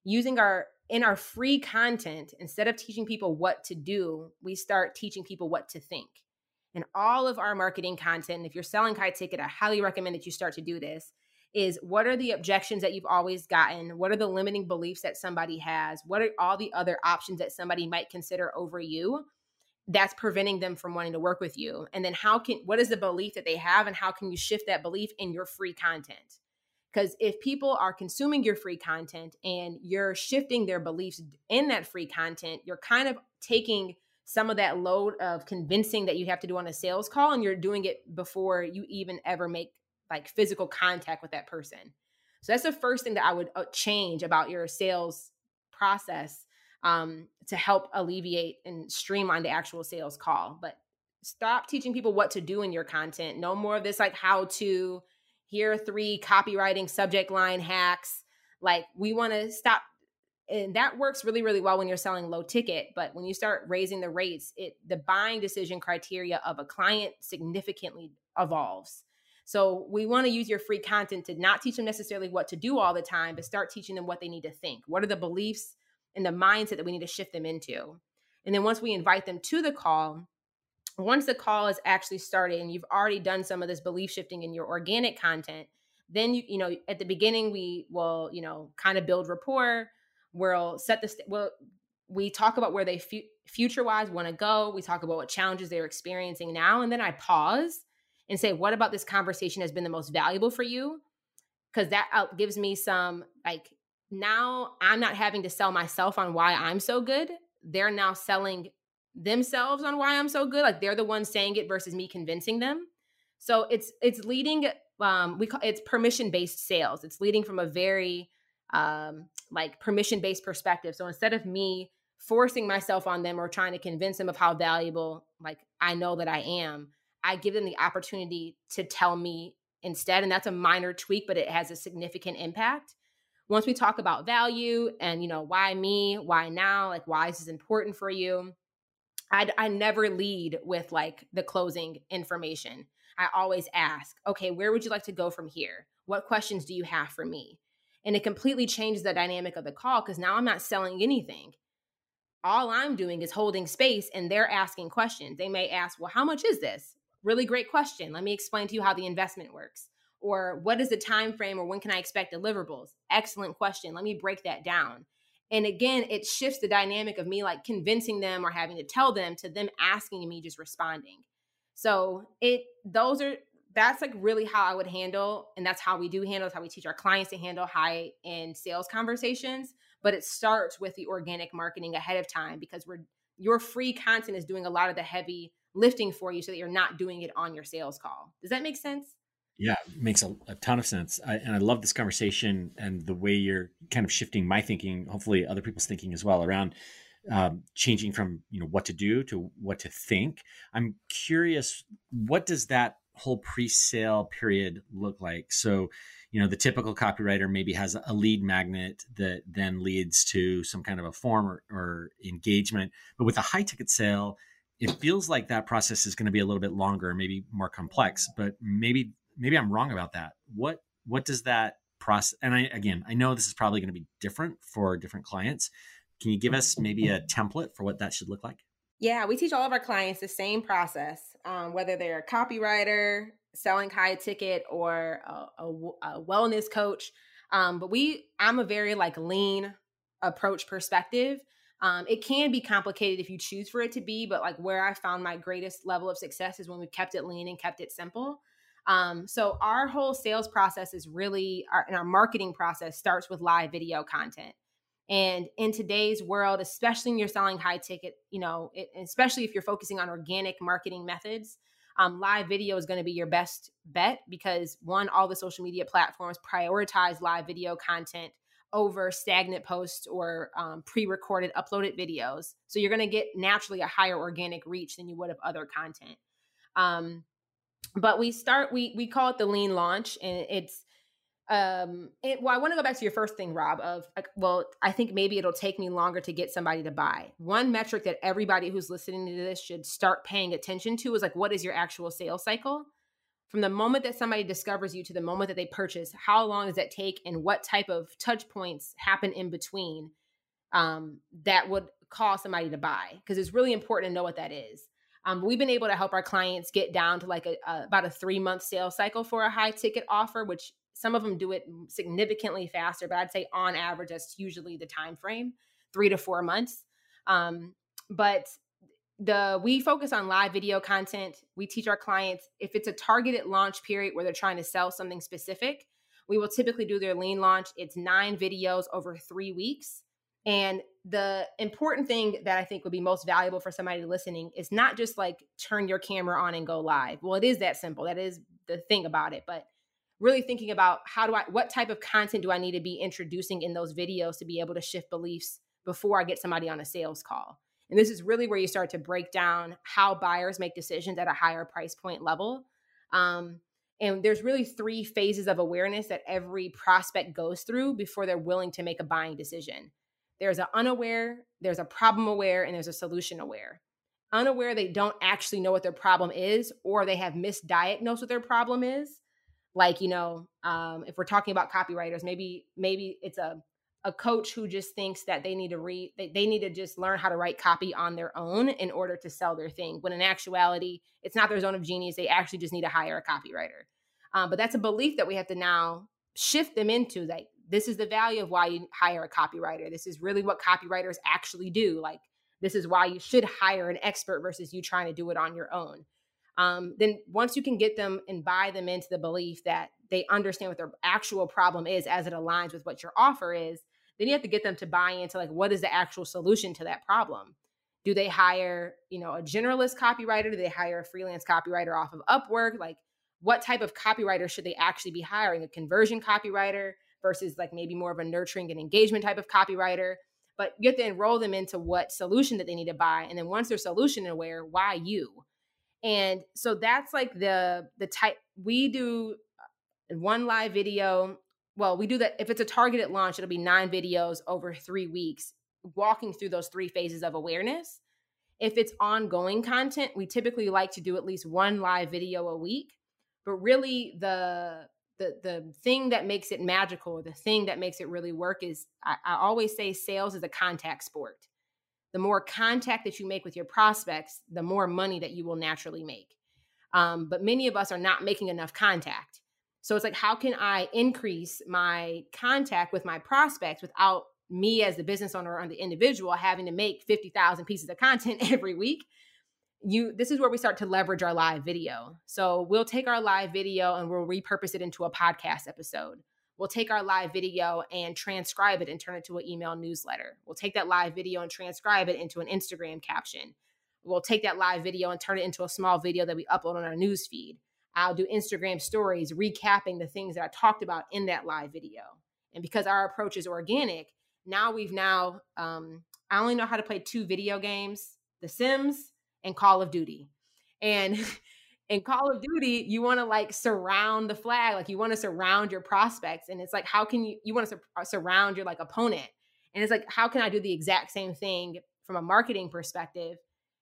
using our in our free content, instead of teaching people what to do, we start teaching people what to think. And all of our marketing content, if you're selling high ticket, I highly recommend that you start to do this, is what are the objections that you've always gotten? What are the limiting beliefs that somebody has? What are all the other options that somebody might consider over you? That's preventing them from wanting to work with you. And then how can what is the belief that they have and how can you shift that belief in your free content? Because if people are consuming your free content and you're shifting their beliefs in that free content, you're kind of taking some of that load of convincing that you have to do on a sales call and you're doing it before you even ever make like physical contact with that person. So that's the first thing that I would uh, change about your sales process um, to help alleviate and streamline the actual sales call. But stop teaching people what to do in your content. No more of this like how to. Here are three copywriting subject line hacks. Like we want to stop and that works really really well when you're selling low ticket but when you start raising the rates it the buying decision criteria of a client significantly evolves so we want to use your free content to not teach them necessarily what to do all the time but start teaching them what they need to think. What are the beliefs and the mindset that we need to shift them into? And then once we invite them to the call once the call is actually started and you've already done some of this belief shifting in your organic content then you you know at the beginning we will you know kind of build rapport. We'll set the st- well we talk about where they fu- future wise want to go. We talk about what challenges they're experiencing now and then i pause and say what about this conversation has been the most valuable for you? Because that gives me some like now i'm not having to sell myself on why i'm so good. They're now selling themselves on why i'm so good like they're the ones saying it versus me convincing them. So it's it's leading um we call it's permission based sales. It's leading from a very um, like permission based perspective. So instead of me forcing myself on them or trying to convince them of how valuable like I know that I am, I give them the opportunity to tell me instead. And that's a minor tweak, but it has a significant impact. Once we talk about value and you know why me, why now, like why is this important for you, I I never lead with like the closing information. I always ask, okay, where would you like to go from here? What questions do you have for me? And it completely changes the dynamic of the call because now I'm not selling anything. All I'm doing is holding space and they're asking questions. They may ask, Well, how much is this? Really great question. Let me explain to you how the investment works. Or what is the time frame or when can I expect deliverables? Excellent question. Let me break that down. And again, it shifts the dynamic of me like convincing them or having to tell them to them asking me just responding. So it those are that's like really how I would handle, and that's how we do handle, that's how we teach our clients to handle high end sales conversations. But it starts with the organic marketing ahead of time because we're your free content is doing a lot of the heavy lifting for you so that you're not doing it on your sales call. Does that make sense? Yeah, makes a, a ton of sense. I, and I love this conversation and the way you're kind of shifting my thinking, hopefully other people's thinking as well around um, changing from you know what to do to what to think. I'm curious, what does that whole pre-sale period look like? So, you know, the typical copywriter maybe has a lead magnet that then leads to some kind of a form or, or engagement. But with a high ticket sale, it feels like that process is going to be a little bit longer, maybe more complex. But maybe maybe I'm wrong about that. What what does that process? And I again, I know this is probably going to be different for different clients. Can you give us maybe a template for what that should look like? Yeah, we teach all of our clients the same process, um, whether they're a copywriter, selling high ticket, or a, a, a wellness coach. Um, but we, I'm a very like lean approach perspective. Um, it can be complicated if you choose for it to be, but like where I found my greatest level of success is when we kept it lean and kept it simple. Um, so our whole sales process is really, our, and our marketing process starts with live video content. And in today's world, especially when you're selling high ticket, you know, it, especially if you're focusing on organic marketing methods, um, live video is going to be your best bet because one, all the social media platforms prioritize live video content over stagnant posts or um, pre-recorded uploaded videos. So you're going to get naturally a higher organic reach than you would of other content. Um, but we start we we call it the lean launch, and it's um it, well i want to go back to your first thing rob of like, well i think maybe it'll take me longer to get somebody to buy one metric that everybody who's listening to this should start paying attention to is like what is your actual sales cycle from the moment that somebody discovers you to the moment that they purchase how long does that take and what type of touch points happen in between um, that would cause somebody to buy because it's really important to know what that is um, we've been able to help our clients get down to like a, a about a three month sales cycle for a high ticket offer which some of them do it significantly faster, but I'd say on average, that's usually the time frame, three to four months. Um, but the we focus on live video content. We teach our clients if it's a targeted launch period where they're trying to sell something specific, we will typically do their lean launch. It's nine videos over three weeks. And the important thing that I think would be most valuable for somebody listening is not just like turn your camera on and go live. Well, it is that simple. That is the thing about it. But really thinking about how do I, what type of content do I need to be introducing in those videos to be able to shift beliefs before I get somebody on a sales call? And this is really where you start to break down how buyers make decisions at a higher price point level. Um, and there's really three phases of awareness that every prospect goes through before they're willing to make a buying decision. There's an unaware, there's a problem aware, and there's a solution aware. Unaware, they don't actually know what their problem is, or they have misdiagnosed what their problem is. Like, you know, um, if we're talking about copywriters, maybe maybe it's a a coach who just thinks that they need to read they, they need to just learn how to write copy on their own in order to sell their thing when in actuality it's not their zone of genius they actually just need to hire a copywriter. Um, but that's a belief that we have to now shift them into like this is the value of why you hire a copywriter. This is really what copywriters actually do. Like this is why you should hire an expert versus you trying to do it on your own. Um, then once you can get them and buy them into the belief that they understand what their actual problem is as it aligns with what your offer is then you have to get them to buy into like what is the actual solution to that problem? Do they hire you know a generalist copywriter? Do they hire a freelance copywriter off of upwork? Like what type of copywriter should they actually be hiring? A conversion copywriter versus like maybe more of a nurturing and engagement type of copywriter? But you have to enroll them into what solution that they need to buy and then once they're solution aware why you? And so that's like the the type we do uh, one live video well, we do that if it's a targeted launch, it'll be nine videos over three weeks, walking through those three phases of awareness. If it's ongoing content, we typically like to do at least one live video a week. But really, the the the thing that makes it magical, the thing that makes it really work is I, I always say sales is a contact sport. The more contact that you make with your prospects, the more money that you will naturally make. Um, but many of us are not making enough contact. So it's like, how can I increase my contact with my prospects without me as the business owner or the individual having to make 50,000 pieces of content every week? You this is where we start to leverage our live video. So we'll take our live video and we'll repurpose it into a podcast episode. We'll take our live video and transcribe it and turn it to an email newsletter. We'll take that live video and transcribe it into an Instagram caption. We'll take that live video and turn it into a small video that we upload on our news feed. I'll do Instagram stories recapping the things that I talked about in that live video. And because our approach is organic, now we've now um, I only know how to play two video games, The Sims and Call of Duty. And in Call of Duty, you want to like surround the flag, like you want to surround your prospects. And it's like, how can you, you want to sur- surround your like opponent? And it's like, how can I do the exact same thing from a marketing perspective?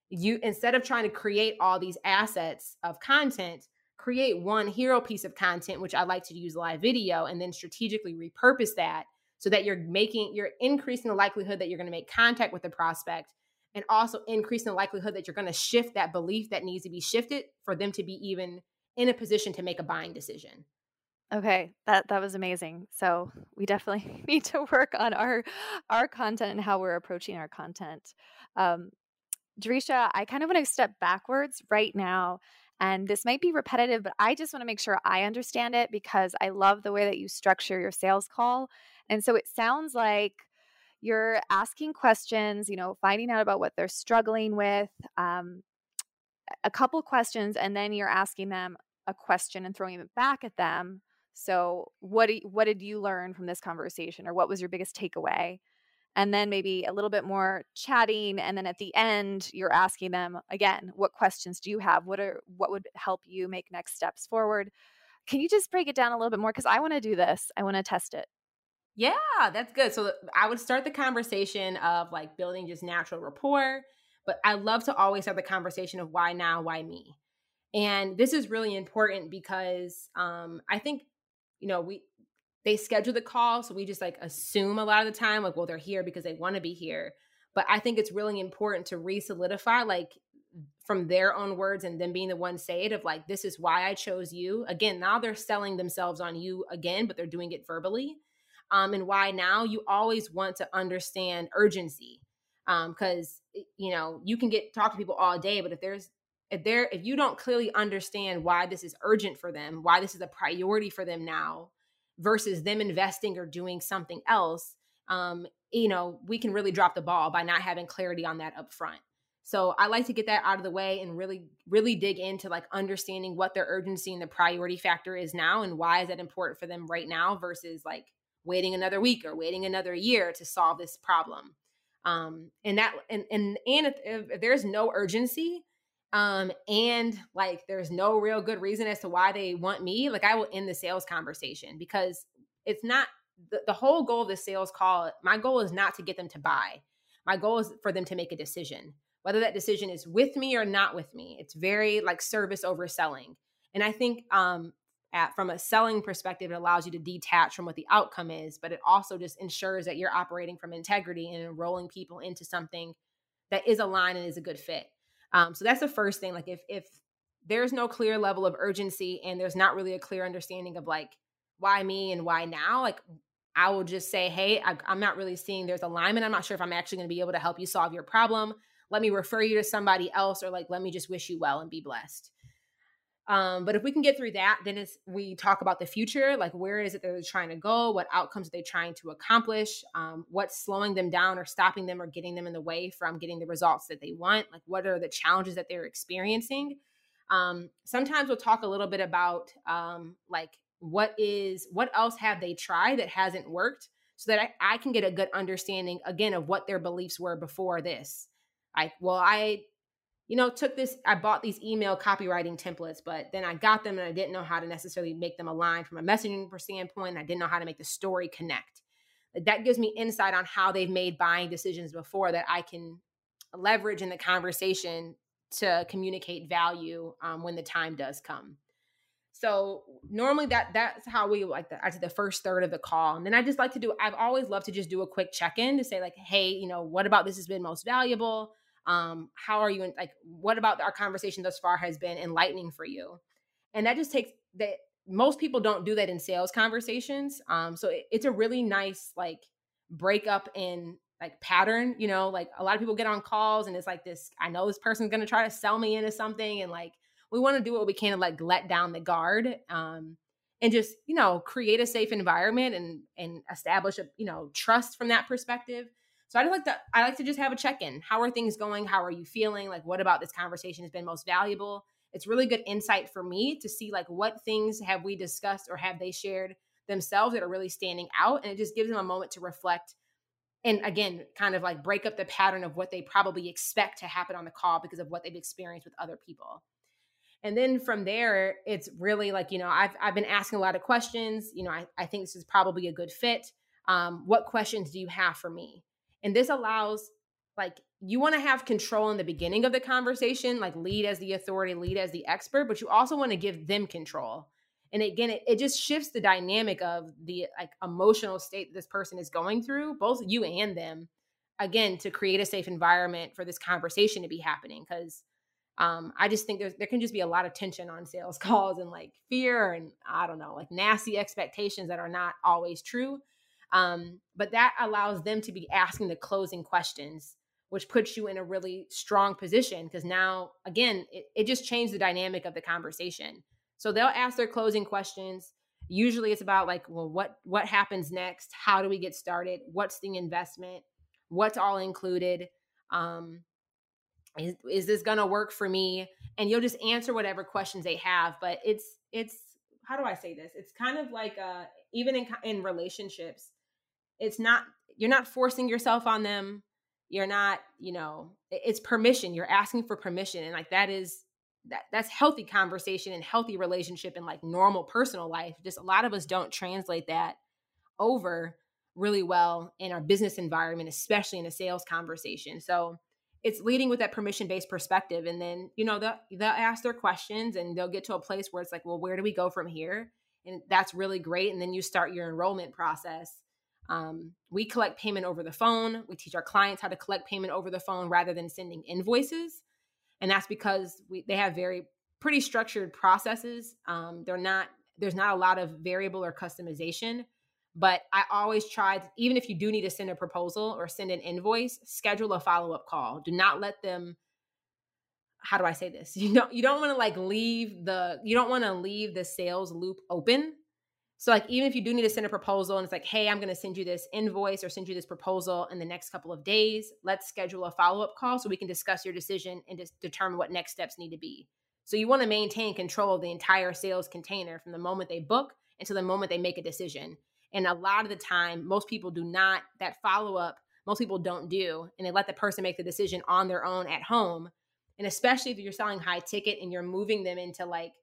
You, instead of trying to create all these assets of content, create one hero piece of content, which I like to use live video, and then strategically repurpose that so that you're making, you're increasing the likelihood that you're going to make contact with the prospect and also increasing the likelihood that you're going to shift that belief that needs to be shifted for them to be even in a position to make a buying decision. Okay, that that was amazing. So we definitely need to work on our our content and how we're approaching our content. Um, Jereshia, I kind of want to step backwards right now and this might be repetitive, but I just want to make sure I understand it because I love the way that you structure your sales call. And so it sounds like you're asking questions, you know, finding out about what they're struggling with, um, a couple questions, and then you're asking them a question and throwing it back at them. So, what do you, what did you learn from this conversation, or what was your biggest takeaway? And then maybe a little bit more chatting and then at the end you're asking them again what questions do you have? What are what would help you make next steps forward? Can you just break it down a little bit more? Because i want to do this. I want to test it. Yeah that's good. So i would start the conversation of like building just natural rapport but i love to always have the conversation of why now why me? And this is really important because um, i think you know we they schedule the call so we just like assume a lot of the time like well they're here because they want to be here. But i think it's really important to re-solidify like from their own words and them being the one say it of like this is why i chose you. Again now they're selling themselves on you again but they're doing it verbally um, and why now you always want to understand urgency because um, you know you can get talk to people all day but if there's if there if you don't clearly understand why this is urgent for them why this is a priority for them now versus them investing or doing something else um, you know we can really drop the ball by not having clarity on that up front so I like to get that out of the way and really, really dig into like understanding what their urgency and the priority factor is now and why is that important for them right now versus like waiting another week or waiting another year to solve this problem. Um, and that and and and if, if there's no urgency, um, and like there's no real good reason as to why they want me, like I will end the sales conversation because it's not the, the whole goal of the sales call. My goal is not to get them to buy. My goal is for them to make a decision whether that decision is with me or not with me. It's very like service over selling. And I think um, at, from a selling perspective, it allows you to detach from what the outcome is, but it also just ensures that you're operating from integrity and enrolling people into something that is aligned and is a good fit. Um, so that's the first thing. Like if if there's no clear level of urgency and there's not really a clear understanding of like why me and why now, like I will just say, hey, I, I'm not really seeing there's alignment. I'm not sure if I'm actually going to be able to help you solve your problem let me refer you to somebody else or like let me just wish you well and be blessed um, but if we can get through that then it's we talk about the future like where is it they're trying to go? What outcomes are they trying to accomplish? Um, what's slowing them down or stopping them or getting them in the way from getting the results that they want? Like what are the challenges that they're experiencing? Um, sometimes we'll talk a little bit about um, like what is what else have they tried that hasn't worked so that I, I can get a good understanding again of what their beliefs were before this. Like, well, I, you know, took this, I bought these email copywriting templates, but then I got them and I didn't know how to necessarily make them align from a messaging standpoint. I didn't know how to make the story connect. That gives me insight on how they've made buying decisions before that I can leverage in the conversation to communicate value um, when the time does come. So normally that that's how we like the, I the first third of the call. And then I just like to do I've always loved to just do a quick check-in to say like, hey, you know, what about this has been most valuable? Um how are you in, like what about our conversation thus far has been enlightening for you? And that just takes that most people don't do that in sales conversations um so it, it's a really nice like breakup in like pattern you know like a lot of people get on calls and it's like this i know this person's going to try to sell me into something and like we want to do what we can to like let down the guard um and just you know create a safe environment and and establish a you know trust from that perspective so I just like to I like to just have a check-in. How are things going? How are you feeling? Like what about this conversation has been most valuable? It's really good insight for me to see like what things have we discussed or have they shared themselves that are really standing out and it just gives them a moment to reflect and again kind of like break up the pattern of what they probably expect to happen on the call because of what they've experienced with other people and then from there it's really like you know i've, I've been asking a lot of questions you know I, I think this is probably a good fit um, what questions do you have for me and this allows like you want to have control in the beginning of the conversation, like lead as the authority, lead as the expert, but you also want to give them control. And again, it, it just shifts the dynamic of the like emotional state this person is going through, both you and them, again, to create a safe environment for this conversation to be happening. Cause um, I just think there's there can just be a lot of tension on sales calls and like fear and I don't know, like nasty expectations that are not always true. Um, but that allows them to be asking the closing questions, which puts you in a really strong position because now, again, it, it just changed the dynamic of the conversation. So they'll ask their closing questions. Usually it's about like, well, what what happens next? How do we get started? What's the investment? What's all included? Um, is, is this gonna work for me? And you'll just answer whatever questions they have. But it's it's how do I say this? It's kind of like uh, even in in relationships, it's not you're not forcing yourself on them. You're not you know it's permission. You're asking for permission and like that is that that's healthy conversation and healthy relationship and like normal personal life. Just a lot of us don't translate that over really well in our business environment especially in a sales conversation. So it's leading with that permission based perspective and then you know they'll, they'll ask their questions and they'll get to a place where it's like well where do we go from here? And that's really great and then you start your enrollment process um, we collect payment over the phone. We teach our clients how to collect payment over the phone rather than sending invoices. and that's because we they have very pretty structured processes. Um, they're not there's not a lot of variable or customization. But I always try, to, even if you do need to send a proposal or send an invoice, schedule a follow up call. Do not let them. How do I say this? You know, you don't want to like leave the you don't want to leave the sales loop open. So like even if you do need to send a proposal and it's like, hey, I'm going to send you this invoice or send you this proposal in the next couple of days, let's schedule a follow up call so we can discuss your decision and just determine what next steps need to be. So you want to maintain control of the entire sales container from the moment they book until the moment they make a decision. And a lot of the time, most people do not, that follow up, most people don't do. And they let the person make the decision on their own at home. And especially if you're selling high ticket and you're moving them into like,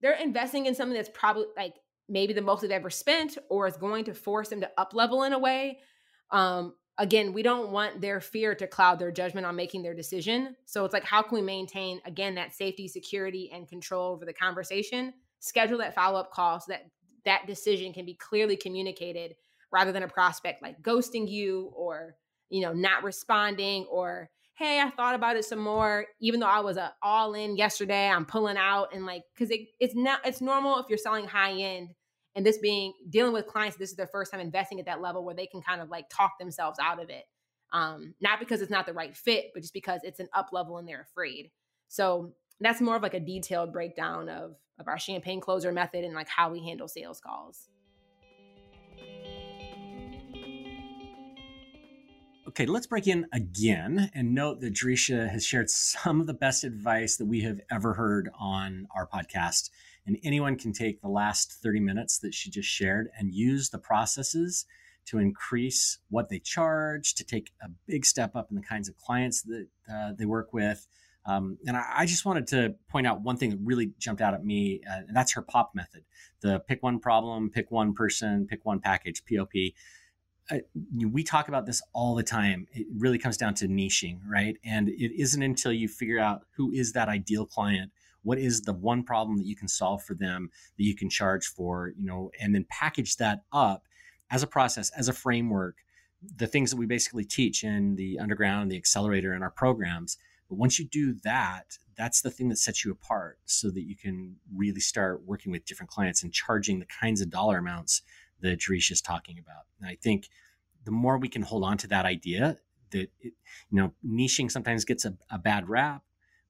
they're investing in something that's probably like maybe the most they've ever spent or is going to force them to up level in a way. Um, again, we don't want their fear to cloud their judgment on making their decision. So it's like, how can we maintain, again, that safety, security, and control over the conversation? Schedule that follow up call so that that decision can be clearly communicated rather than a prospect like ghosting you or, you know, not responding or, hey, I thought about it some more, even though I was all in yesterday, I'm pulling out and like, cause it, it's not, it's normal if you're selling high end and this being dealing with clients this is their first time investing at that level where they can kind of like talk themselves out of it. Um not because it's not the right fit but just because it's an up level and they're afraid. So that's more of like a detailed breakdown of of our champagne closer method and like how we handle sales calls. Okay, let's break in again and note that Jereshia has shared some of the best advice that we have ever heard on our podcast. And anyone can take the last 30 minutes that she just shared and use the processes to increase what they charge, to take a big step up in the kinds of clients that uh, they work with. Um, and I, I, just wanted to point out one thing that really jumped out at me, uh, and that's her POP method the pick one problem, pick one person, pick one package, POP we talk about this all the time. It really comes down to niching, right? And it isn't until you figure out who is that ideal client, what is the one problem that you can solve for them that you can charge for, you know, and then package that up as a process, as a framework, the things that we basically teach in the underground, the accelerator, and our programs. But once you do that, that's the thing that sets you apart so that you can really start working with different clients and charging the kinds of dollar amounts that Jereshia is talking about. And I think the more we can hold on to that idea that it, you know niching sometimes gets a, a bad rap,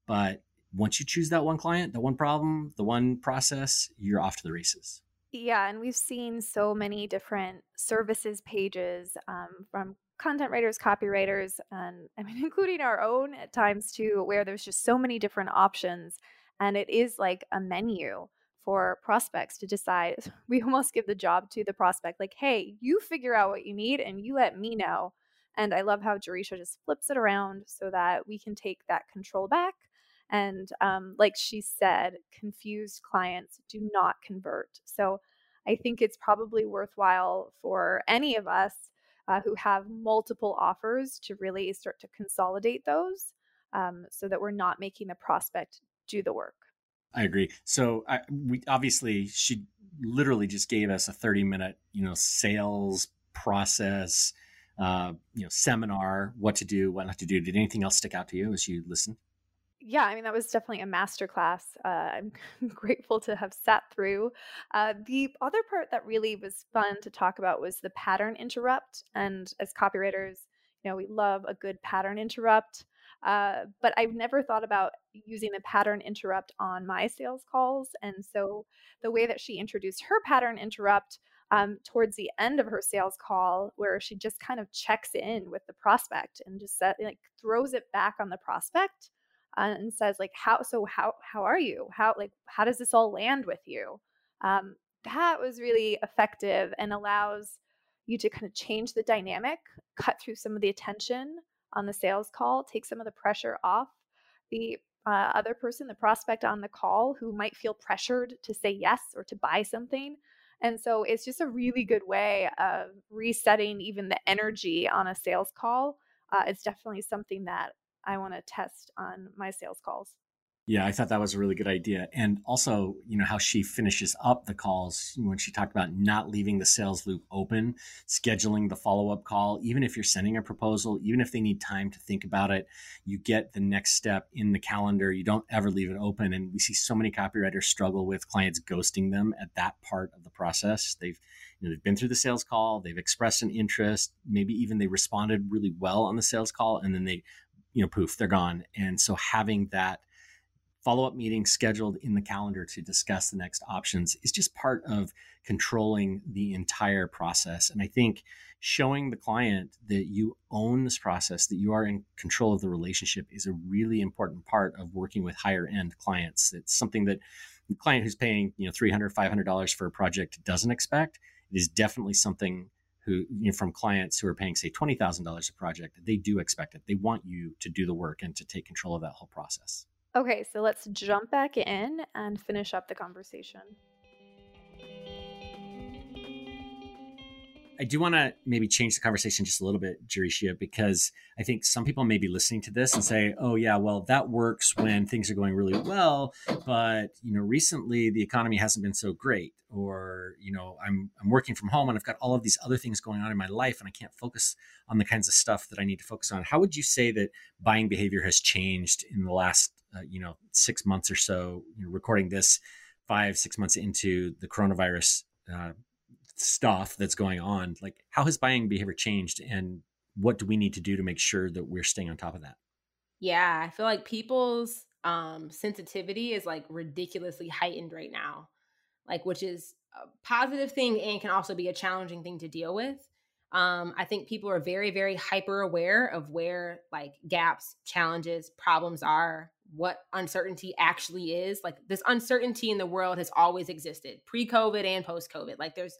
but once you choose that one client, the one problem, the one process, you're off to the races. Yeah, and we've seen so many different services pages um, from content writers, copywriters, and I mean, including our own at times too, where there's just so many different options. And it is like a menu for prospects to decide. We almost give the job to the prospect, like, hey, you figure out what you need and you let me know. And I love how Jereshia just flips it around so that we can take that control back. And um, like she said, confused clients do not convert. So I think it's probably worthwhile for any of us uh, who have multiple offers to really start to consolidate those um, so that we're not making the prospect do the work. I agree. So I, we obviously she literally just gave us a 30 minute, you know, sales process, uh, you know, seminar, what to do, what not to do. Did anything else stick out to you as you listened? Yeah, I mean that was definitely a masterclass. Uh, I'm grateful to have sat through. Uh, the other part that really was fun to talk about was the pattern interrupt. And as copywriters, you know, we love a good pattern interrupt. Uh, but I've never thought about using the pattern interrupt on my sales calls. And so the way that she introduced her pattern interrupt um, towards the end of her sales call, where she just kind of checks in with the prospect and just set, like throws it back on the prospect uh, and says like, "How so? How how are you? How like how does this all land with you?" Um, that was really effective and allows you to kind of change the dynamic, cut through some of the attention on the sales call, take some of the pressure off the uh, other person, the prospect on the call, who might feel pressured to say yes or to buy something. And so it's just a really good way of resetting even the energy on a sales call. Uh, it's definitely something that I want to test on my sales calls. Yeah, I thought that was a really good idea. And also, you know, how she finishes up the calls when she talked about not leaving the sales loop open, scheduling the follow up call, even if you're sending a proposal, even if they need time to think about it, you get the next step in the calendar. You don't ever leave it open. And we see so many copywriters struggle with clients ghosting them at that part of the process. They've you know, they've been through the sales call, they've expressed an interest, maybe even they responded really well on the sales call, and then they, you know, poof, they're gone. And so having that follow up meeting scheduled in the calendar to discuss the next options is just part of controlling the entire process. And I think showing the client that you own this process, that you are in control of the relationship is a really important part of working with higher end clients. It's something that the client who's paying, you know, $300, $500 for a project doesn't expect. It is definitely something who, you know, from clients who are paying, say, $20,000 a project, they do expect it. They want you to do the work and to take control of that whole process. Okay, so let's jump back in and finish up the conversation. I do want to maybe change the conversation just a little bit, Jereshia, because I think some people may be listening to this and say, "Oh, yeah, well, that works when things are going really well, but you know, recently the economy hasn't been so great, or you know, I'm I'm working from home and I've got all of these other things going on in my life, and I can't focus on the kinds of stuff that I need to focus on." How would you say that buying behavior has changed in the last, uh, you know, six months or so? You know, recording this five, six months into the coronavirus. Uh, stuff that's going on like how has buying behavior changed and what do we need to do to make sure that we're staying on top of that? Yeah i feel like people's um sensitivity is like ridiculously heightened right now like which is a positive thing and can also be a challenging thing to deal with. Um i think people are very very hyper aware of where like gaps challenges problems are what uncertainty actually is like this uncertainty in the world has always existed pre-covid and post-covid like there's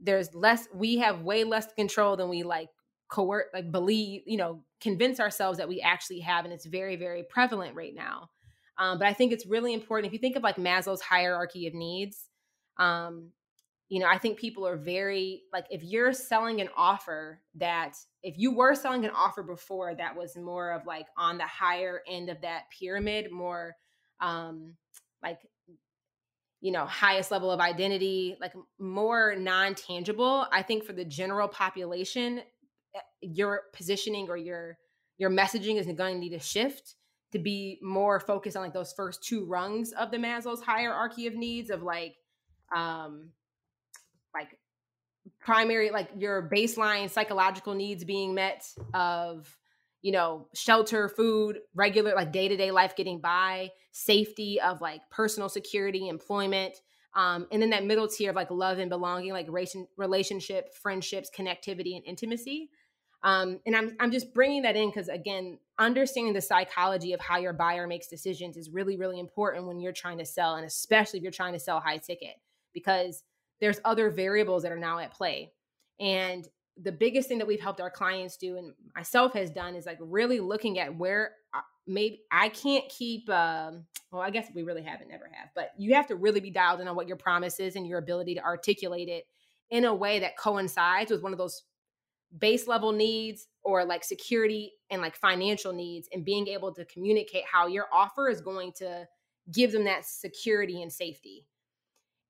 there's less we have way less control than we like coerce like believe you know convince ourselves that we actually have and it's very very prevalent right now. Um, but i think it's really important if you think of like maslow's hierarchy of needs um, you know i think people are very like if you're selling an offer that if you were selling an offer before that was more of like on the higher end of that pyramid more um like you know highest level of identity like more non-tangible i think for the general population eh, your positioning or your your messaging is going to need to shift to be more focused on like those first two rungs of the maslow's hierarchy of needs of like um like primary like your baseline psychological needs being met of you know, shelter, food, regular like day-to-day life getting by, safety of like personal security, employment, um, and then that middle tier of like love and belonging, like race, relationship, friendships, connectivity, and intimacy. Um, and I'm I'm just bringing that in because again, understanding the psychology of how your buyer makes decisions is really really important when you're trying to sell, and especially if you're trying to sell high ticket, because there's other variables that are now at play. And the biggest thing that we've helped our clients do and myself has done is like really looking at where uh, maybe I can't keep um well I guess we really haven't never have but you have to really be dialed in on what your promise is and your ability to articulate it in a way that coincides with one of those base level needs or like security and like financial needs and being able to communicate how your offer is going to give them that security and safety.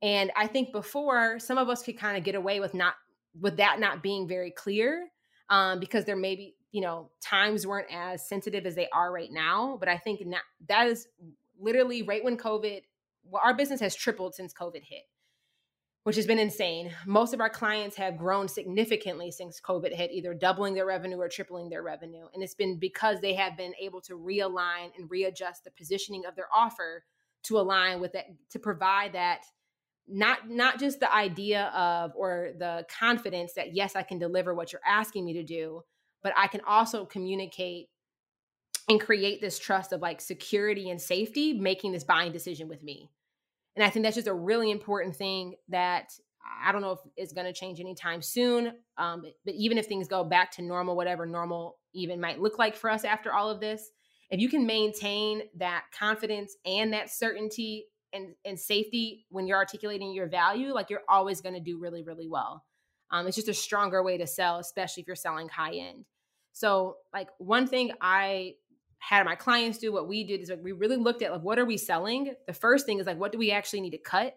And I think before some of us could kind of get away with not with that not being very clear um, because there may be you know times weren't as sensitive as they are right now but i think not, that is literally right when covid well our business has tripled since covid hit which has been insane. Most of our clients have grown significantly since covid hit either doubling their revenue or tripling their revenue and it's been because they have been able to realign and readjust the positioning of their offer to align with that to provide that not not just the idea of or the confidence that yes i can deliver what you're asking me to do but i can also communicate and create this trust of like security and safety making this buying decision with me. And i think that's just a really important thing that i don't know if it's going to change anytime soon um, but, but even if things go back to normal whatever normal even might look like for us after all of this if you can maintain that confidence and that certainty and, and safety when you're articulating your value, like you're always going to do really, really well. Um, it's just a stronger way to sell, especially if you're selling high end. So, like, one thing I had my clients do, what we did is like we really looked at like what are we selling? The first thing is like what do we actually need to cut?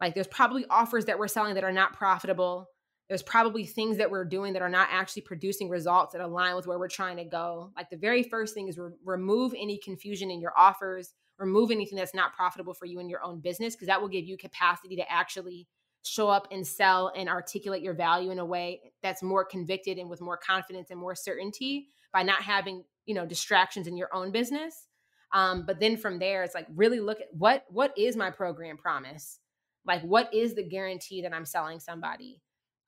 Like there's probably offers that we're selling that are not profitable. There's probably things that we're doing that are not actually producing results that align with where we're trying to go. Like the very first thing is re- remove any confusion in your offers, remove anything that's not profitable for you in your own business because that will give you capacity to actually show up and sell and articulate your value in a way that's more convicted and with more confidence and more certainty by not having you know distractions in your own business. Um, but then from there it's like really look at what what is my program promise? Like what is the guarantee that i'm selling somebody?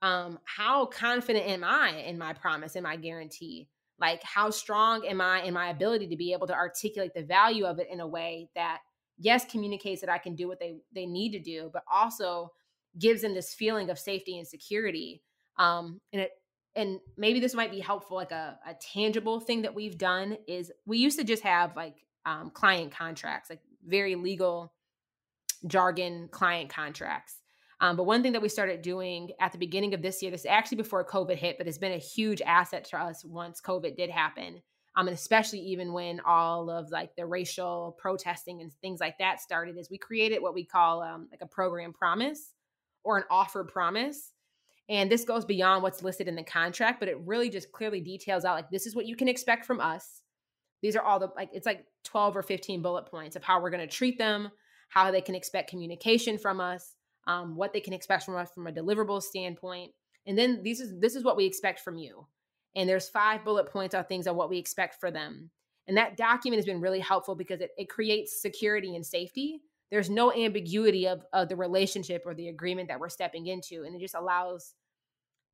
Um, how confident am i in my promise and my guarantee like how strong am i in my ability to be able to articulate the value of it in a way that yes communicates that i can do what they they need to do but also gives them this feeling of safety and security. Um, and it and maybe this might be helpful like a, a tangible thing that we've done is we used to just have like um, client contracts like very legal jargon client contracts um, but one thing that we started doing at the beginning of this year this is actually before covid hit but it's been a huge asset to us once covid did happen um, and especially even when all of like the racial protesting and things like that started is we created what we call um, like a program promise or an offer promise. And this goes beyond what's listed in the contract, but it really just clearly details out like this is what you can expect from us. These are all the like it's like 12 or 15 bullet points of how we're going to treat them, how they can expect communication from us, um, what they can expect from us from a deliverable standpoint. And then these is this is what we expect from you. And there's five bullet points on things on what we expect for them. And that document has been really helpful because it, it creates security and safety there's no ambiguity of, of the relationship or the agreement that we're stepping into and it just allows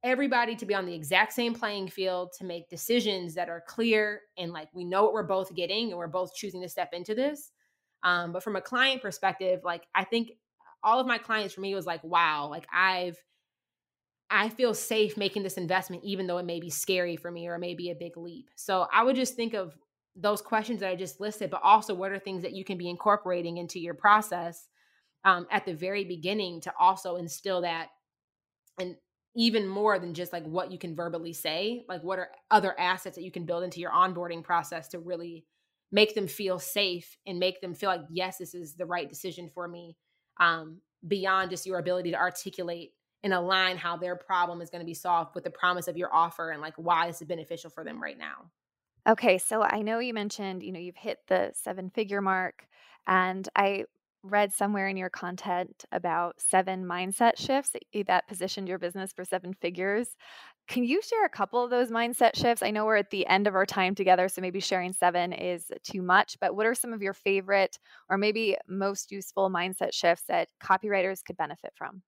everybody to be on the exact same playing field to make decisions that are clear and like we know what we're both getting and we're both choosing to step into this um, but from a client perspective like i think all of my clients for me was like wow like i've i feel safe making this investment even though it may be scary for me or it may be a big leap. So i would just think of those questions that I just listed, but also what are things that you can be incorporating into your process um, at the very beginning to also instill that and even more than just like what you can verbally say, like what are other assets that you can build into your onboarding process to really make them feel safe and make them feel like, yes, this is the right decision for me, um, beyond just your ability to articulate and align how their problem is going to be solved with the promise of your offer and like why this is beneficial for them right now. Okay, so I know you mentioned, you know, you've hit the seven figure mark, and I read somewhere in your content about seven mindset shifts that positioned your business for seven figures. Can you share a couple of those mindset shifts? I know we're at the end of our time together, so maybe sharing seven is too much, but what are some of your favorite or maybe most useful mindset shifts that copywriters could benefit from?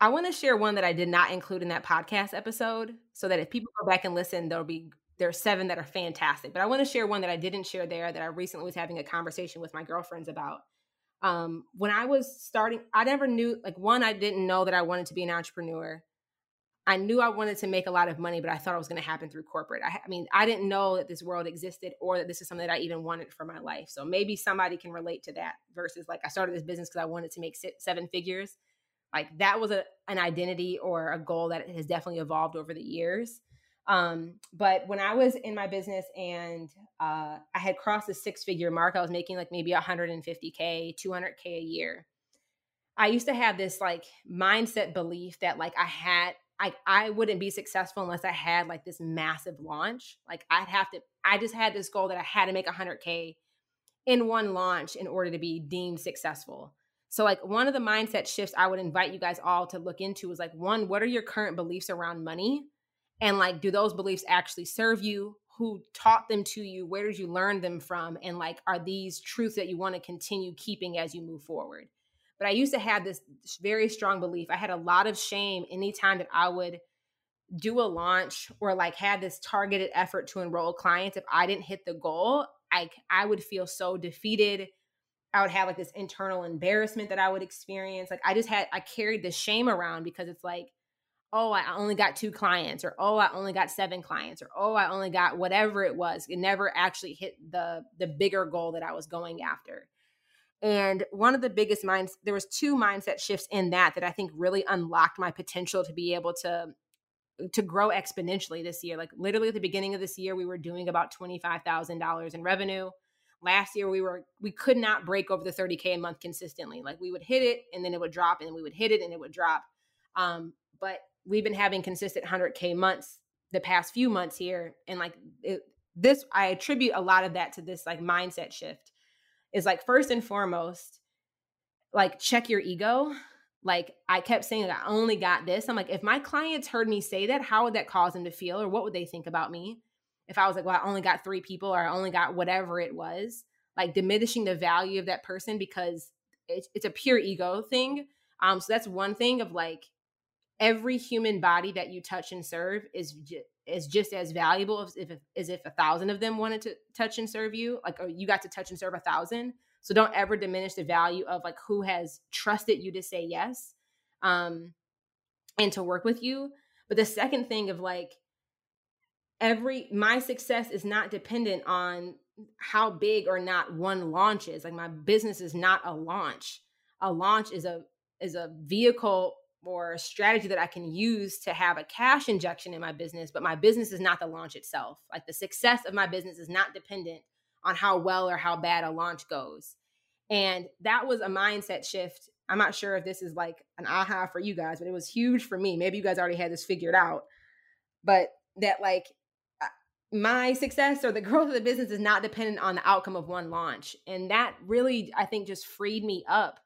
I want to share one that I did not include in that podcast episode so that if people go back and listen, there'll be there are seven that are fantastic. But I want to share one that I didn't share there that I recently was having a conversation with my girlfriends about. Um, when I was starting, I never knew, like, one, I didn't know that I wanted to be an entrepreneur. I knew I wanted to make a lot of money, but I thought it was going to happen through corporate. I, I, mean, I didn't know that this world existed or that this is something that I even wanted for my life. So maybe somebody can relate to that versus like I started this business because I wanted to make seven figures. Like that was a, an identity or a goal that has definitely evolved over the years. Um, but when I was in my business and uh, I had crossed the six figure mark, I was making like maybe 150K, 200K a year. I used to have this like mindset belief that like I had, I, I wouldn't be successful unless I had like this massive launch. Like I'd have to, I just had this goal that I had to make 100K in one launch in order to be deemed successful. So, like, one of the mindset shifts I would invite you guys all to look into is like, one, what are your current beliefs around money? And like do those beliefs actually serve you? Who taught them to you? Where did you learn them from? And like are these truths that you want to continue keeping as you move forward? But i used to have this very strong belief. I had a lot of shame anytime that i would do a launch or like had this targeted effort to enroll clients. If i didn't hit the goal i i would feel so defeated. I would have like this internal embarrassment that i would experience. Like i just had i carried the shame around because it's like oh, I only got two clients, or oh, I only got seven clients, or oh, I only got whatever it was. It never actually hit the the bigger goal that I was going after. And one of the biggest minds, there was two mindset shifts in that that I think really unlocked my potential to be able to to grow exponentially this year. Like literally at the beginning of this year, we were doing about $25,000 in revenue. Last year we were we could not break over the 30k a month consistently. Like we would hit it and then it would drop and we would hit it and it would drop. Um, but we've been having consistent 100k months the past few months here and like it, this I attribute a lot of that to this like mindset shift. Is like first and foremost like check your ego like I kept saying I only got this. I'm like, if my clients heard me say that, how would that cause them to feel or what would they think about me? If I was like, well, I only got three people or I only got whatever it was, like diminishing the value of that person because it's, it's a pure ego thing. Um, so that's one thing of like every human body that you touch and serve is ju- is just as valuable as if as if a thousand of them wanted to touch and serve you. Like, or you got to touch and serve a thousand. So don't ever diminish the value of like who has trusted you to say yes um and to work with you. But the second thing of like every my success is not dependent on how big or not one launch is. Like my business is not a launch. A launch is a is a vehicle or a strategy that I can use to have a cash injection in my business, but my business is not the launch itself. Like the success of my business is not dependent on how well or how bad a launch goes. And that was a mindset shift. I'm not sure if this is like an aha for you guys, but it was huge for me. Maybe you guys already had this figured out. But that like my success or the growth of the business is not dependent on the outcome of one launch. And that really, I think, just freed me up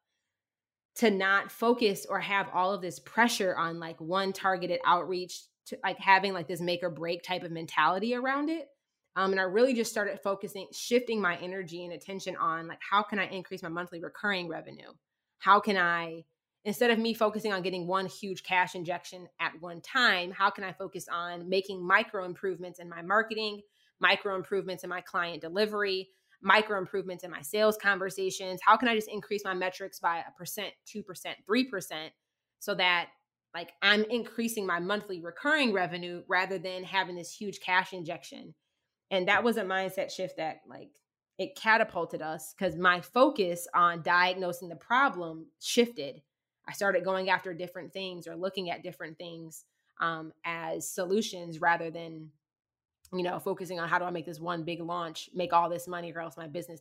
to not focus or have all of this pressure on like one targeted outreach to like having like this make or break type of mentality around it um, and I really just started focusing, shifting my energy and attention on like, how can I increase my monthly recurring revenue? How can I, instead of me focusing on getting one huge cash injection at one time, how can I focus on making micro improvements in my marketing, micro improvements in my client delivery, micro improvements in my sales conversations? How can I just increase my metrics by a percent, 2%, 3% so that like I'm increasing my monthly recurring revenue rather than having this huge cash injection? and that was a mindset shift that like it catapulted us because my focus on diagnosing the problem shifted i started going after different things or looking at different things um, as solutions rather than you know focusing on how do i make this one big launch make all this money or else my business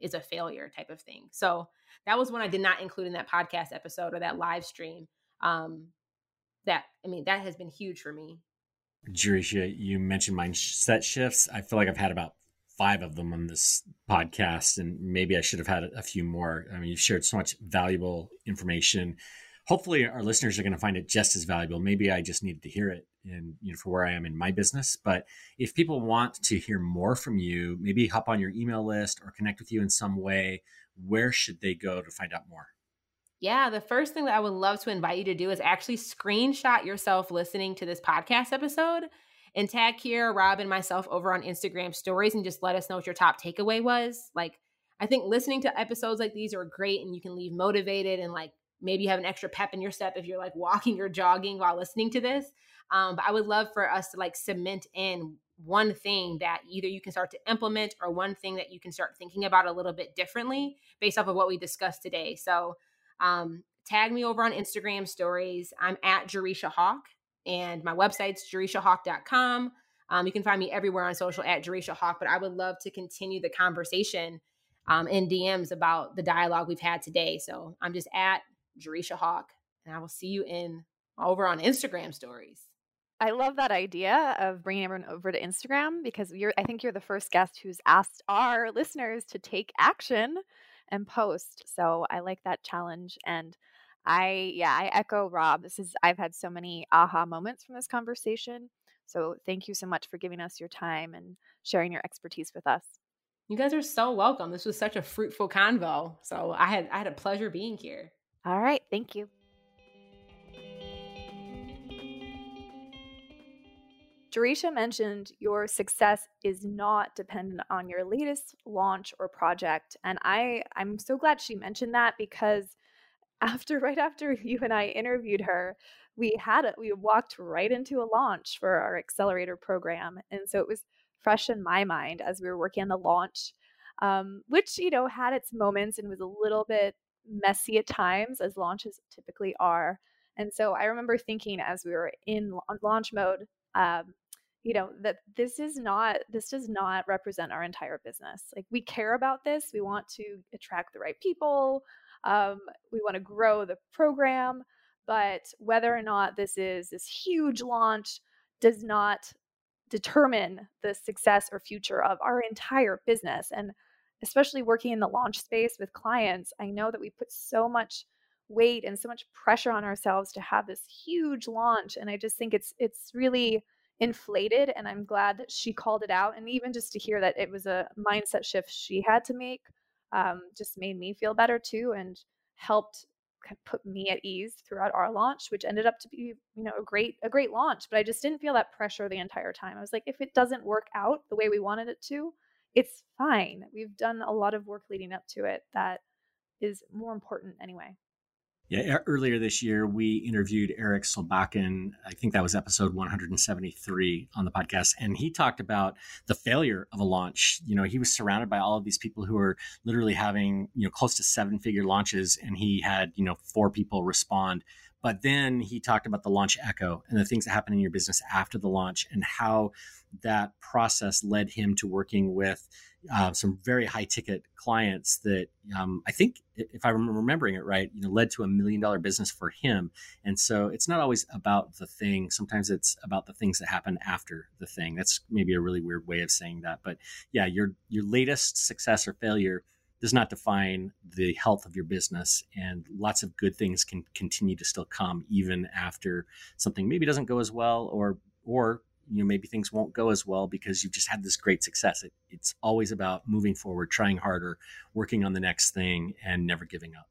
is a failure type of thing so that was one i did not include in that podcast episode or that live stream um, that i mean that has been huge for me Jereshia, you mentioned mindset shifts. I feel like I've had about five of them on this podcast, and maybe I should have had a few more. I mean, you've shared so much valuable information. Hopefully, our listeners are going to find it just as valuable. Maybe I just needed to hear it, and you know, for where I am in my business. But if people want to hear more from you, maybe hop on your email list or connect with you in some way. Where should they go to find out more? Yeah, the first thing that I would love to invite you to do is actually screenshot yourself listening to this podcast episode and tag here Rob, and myself over on Instagram stories and just let us know what your top takeaway was. Like, I think listening to episodes like these are great and you can leave motivated and like maybe you have an extra pep in your step if you're like walking or jogging while listening to this. Um, but I would love for us to like cement in one thing that either you can start to implement or one thing that you can start thinking about a little bit differently based off of what we discussed today. So, um, tag me over on Instagram stories. I'm at Jereshia Hawk, and my website's jereshiahawk.com. Um, you can find me everywhere on social at Jereshia Hawk, but I would love to continue the conversation um, in DMs about the dialogue we've had today. So I'm just at Jereshia Hawk, and I will see you in over on Instagram stories. I love that idea of bringing everyone over to Instagram because you're I think you're the first guest who's asked our listeners to take action and post. So I like that challenge. And I, yeah, I echo Rob. This is, I've had so many aha moments from this conversation. So thank you so much for giving us your time and sharing your expertise with us. You guys are so welcome. This was such a fruitful convo. So I had I had a pleasure being here. All right, thank you. Jereshia mentioned your success is not dependent on your latest launch or project. And I, I'm so glad she mentioned that because after right after you and I interviewed her, we had it, we walked right into a launch for our accelerator program. And so it was fresh in my mind as we were working on the launch, um, which, you know, had its moments and was a little bit messy at times, as launches typically are. And so I remember thinking as we were in launch mode, um, you know, that this is not, this does not represent our entire business. Like we care about this. We want to attract the right people. Um, we want to grow the program. But whether or not this is this huge launch does not determine the success or future of our entire business. And especially working in the launch space with clients, I know that we put so much weight and so much pressure on ourselves to have this huge launch and I just think it's it's really inflated and I'm glad that she called it out and even just to hear that it was a mindset shift she had to make um, just made me feel better too and helped kind of put me at ease throughout our launch, which ended up to be, you know, a great a great launch. But I just didn't feel that pressure the entire time. I was like, if it doesn't work out the way we wanted it to, it's fine. We've done a lot of work leading up to it that is more important anyway. Yeah, earlier this year we interviewed Eric Solbakken. I think that was episode 173 on the podcast, and he talked about the failure of a launch. You know, he was surrounded by all of these people who were literally having you know close to seven figure launches, and he had you know four people respond. But then he talked about the launch echo and the things that happen in your business after the launch, and how that process led him to working with uh, some very high ticket clients that um, I think, if I'm remembering it right, you know, led to a million dollar business for him. And so it's not always about the thing. Sometimes it's about the things that happen after the thing. That's maybe a really weird way of saying that, but yeah, your your latest success or failure does not define the health of your business and lots of good things can continue to still come even after something maybe doesn't go as well or or you know maybe things won't go as well because you've just had this great success. It, it's always about moving forward trying harder working on the next thing and never giving up.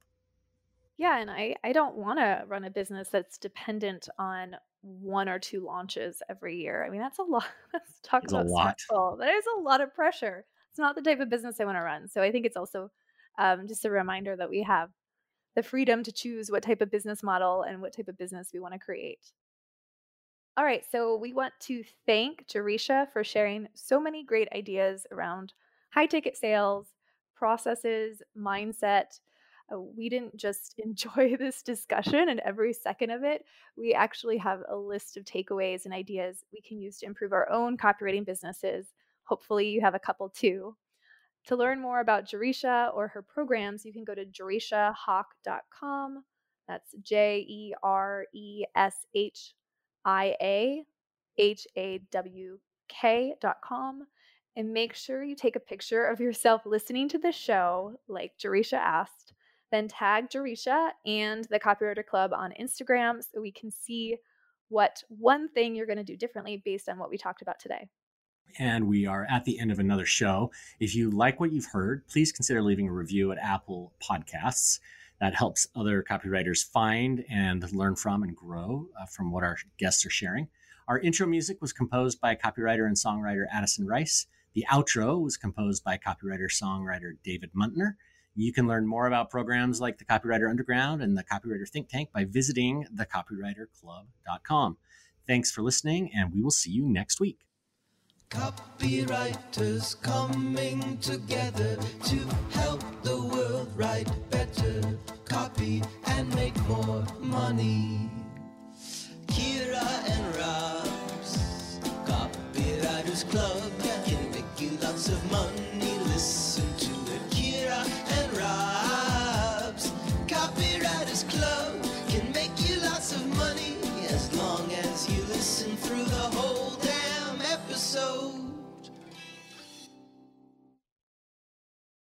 Yeah and i i don't want to run a business that's dependent on one or two launches every year. I mean that's a lot let's talk it's about a lot. stressful that is a lot of pressure it's not the type of business i want to run so i think it's also um, just a reminder that we have the freedom to choose what type of business model and what type of business we want to create all right, so we want to thank Jereshia for sharing so many great ideas around high ticket sales, processes, mindset. Uh, we didn't just enjoy this discussion and every second of it. We actually have a list of takeaways and ideas we can use to improve our own copywriting businesses. Hopefully, you have a couple too. To learn more about Jereshia or her programs, you can go to jereshiahawk.com. That's J E R E S H I A H A W K dot and make sure you take a picture of yourself listening to the show, like Jereshia asked. Then tag Jereshia and the Copywriter Club on Instagram so we can see what one thing you're going to do differently based on what we talked about today. And we are at the end of another show. If you like what you've heard, please consider leaving a review at Apple Podcasts that helps other copywriters find and learn from and grow uh, from what our guests are sharing. Our intro music was composed by copywriter and songwriter Addison Rice. The outro was composed by copywriter songwriter David Muntner. You can learn more about programs like the Copywriter Underground and the Copywriter Think Tank by visiting thecopywriterclub.com. Thanks for listening, and we will see you next week. Copywriters coming together to help the world write better, copy and make more money. Kira and Rob's Copywriters Club can make you lots of money.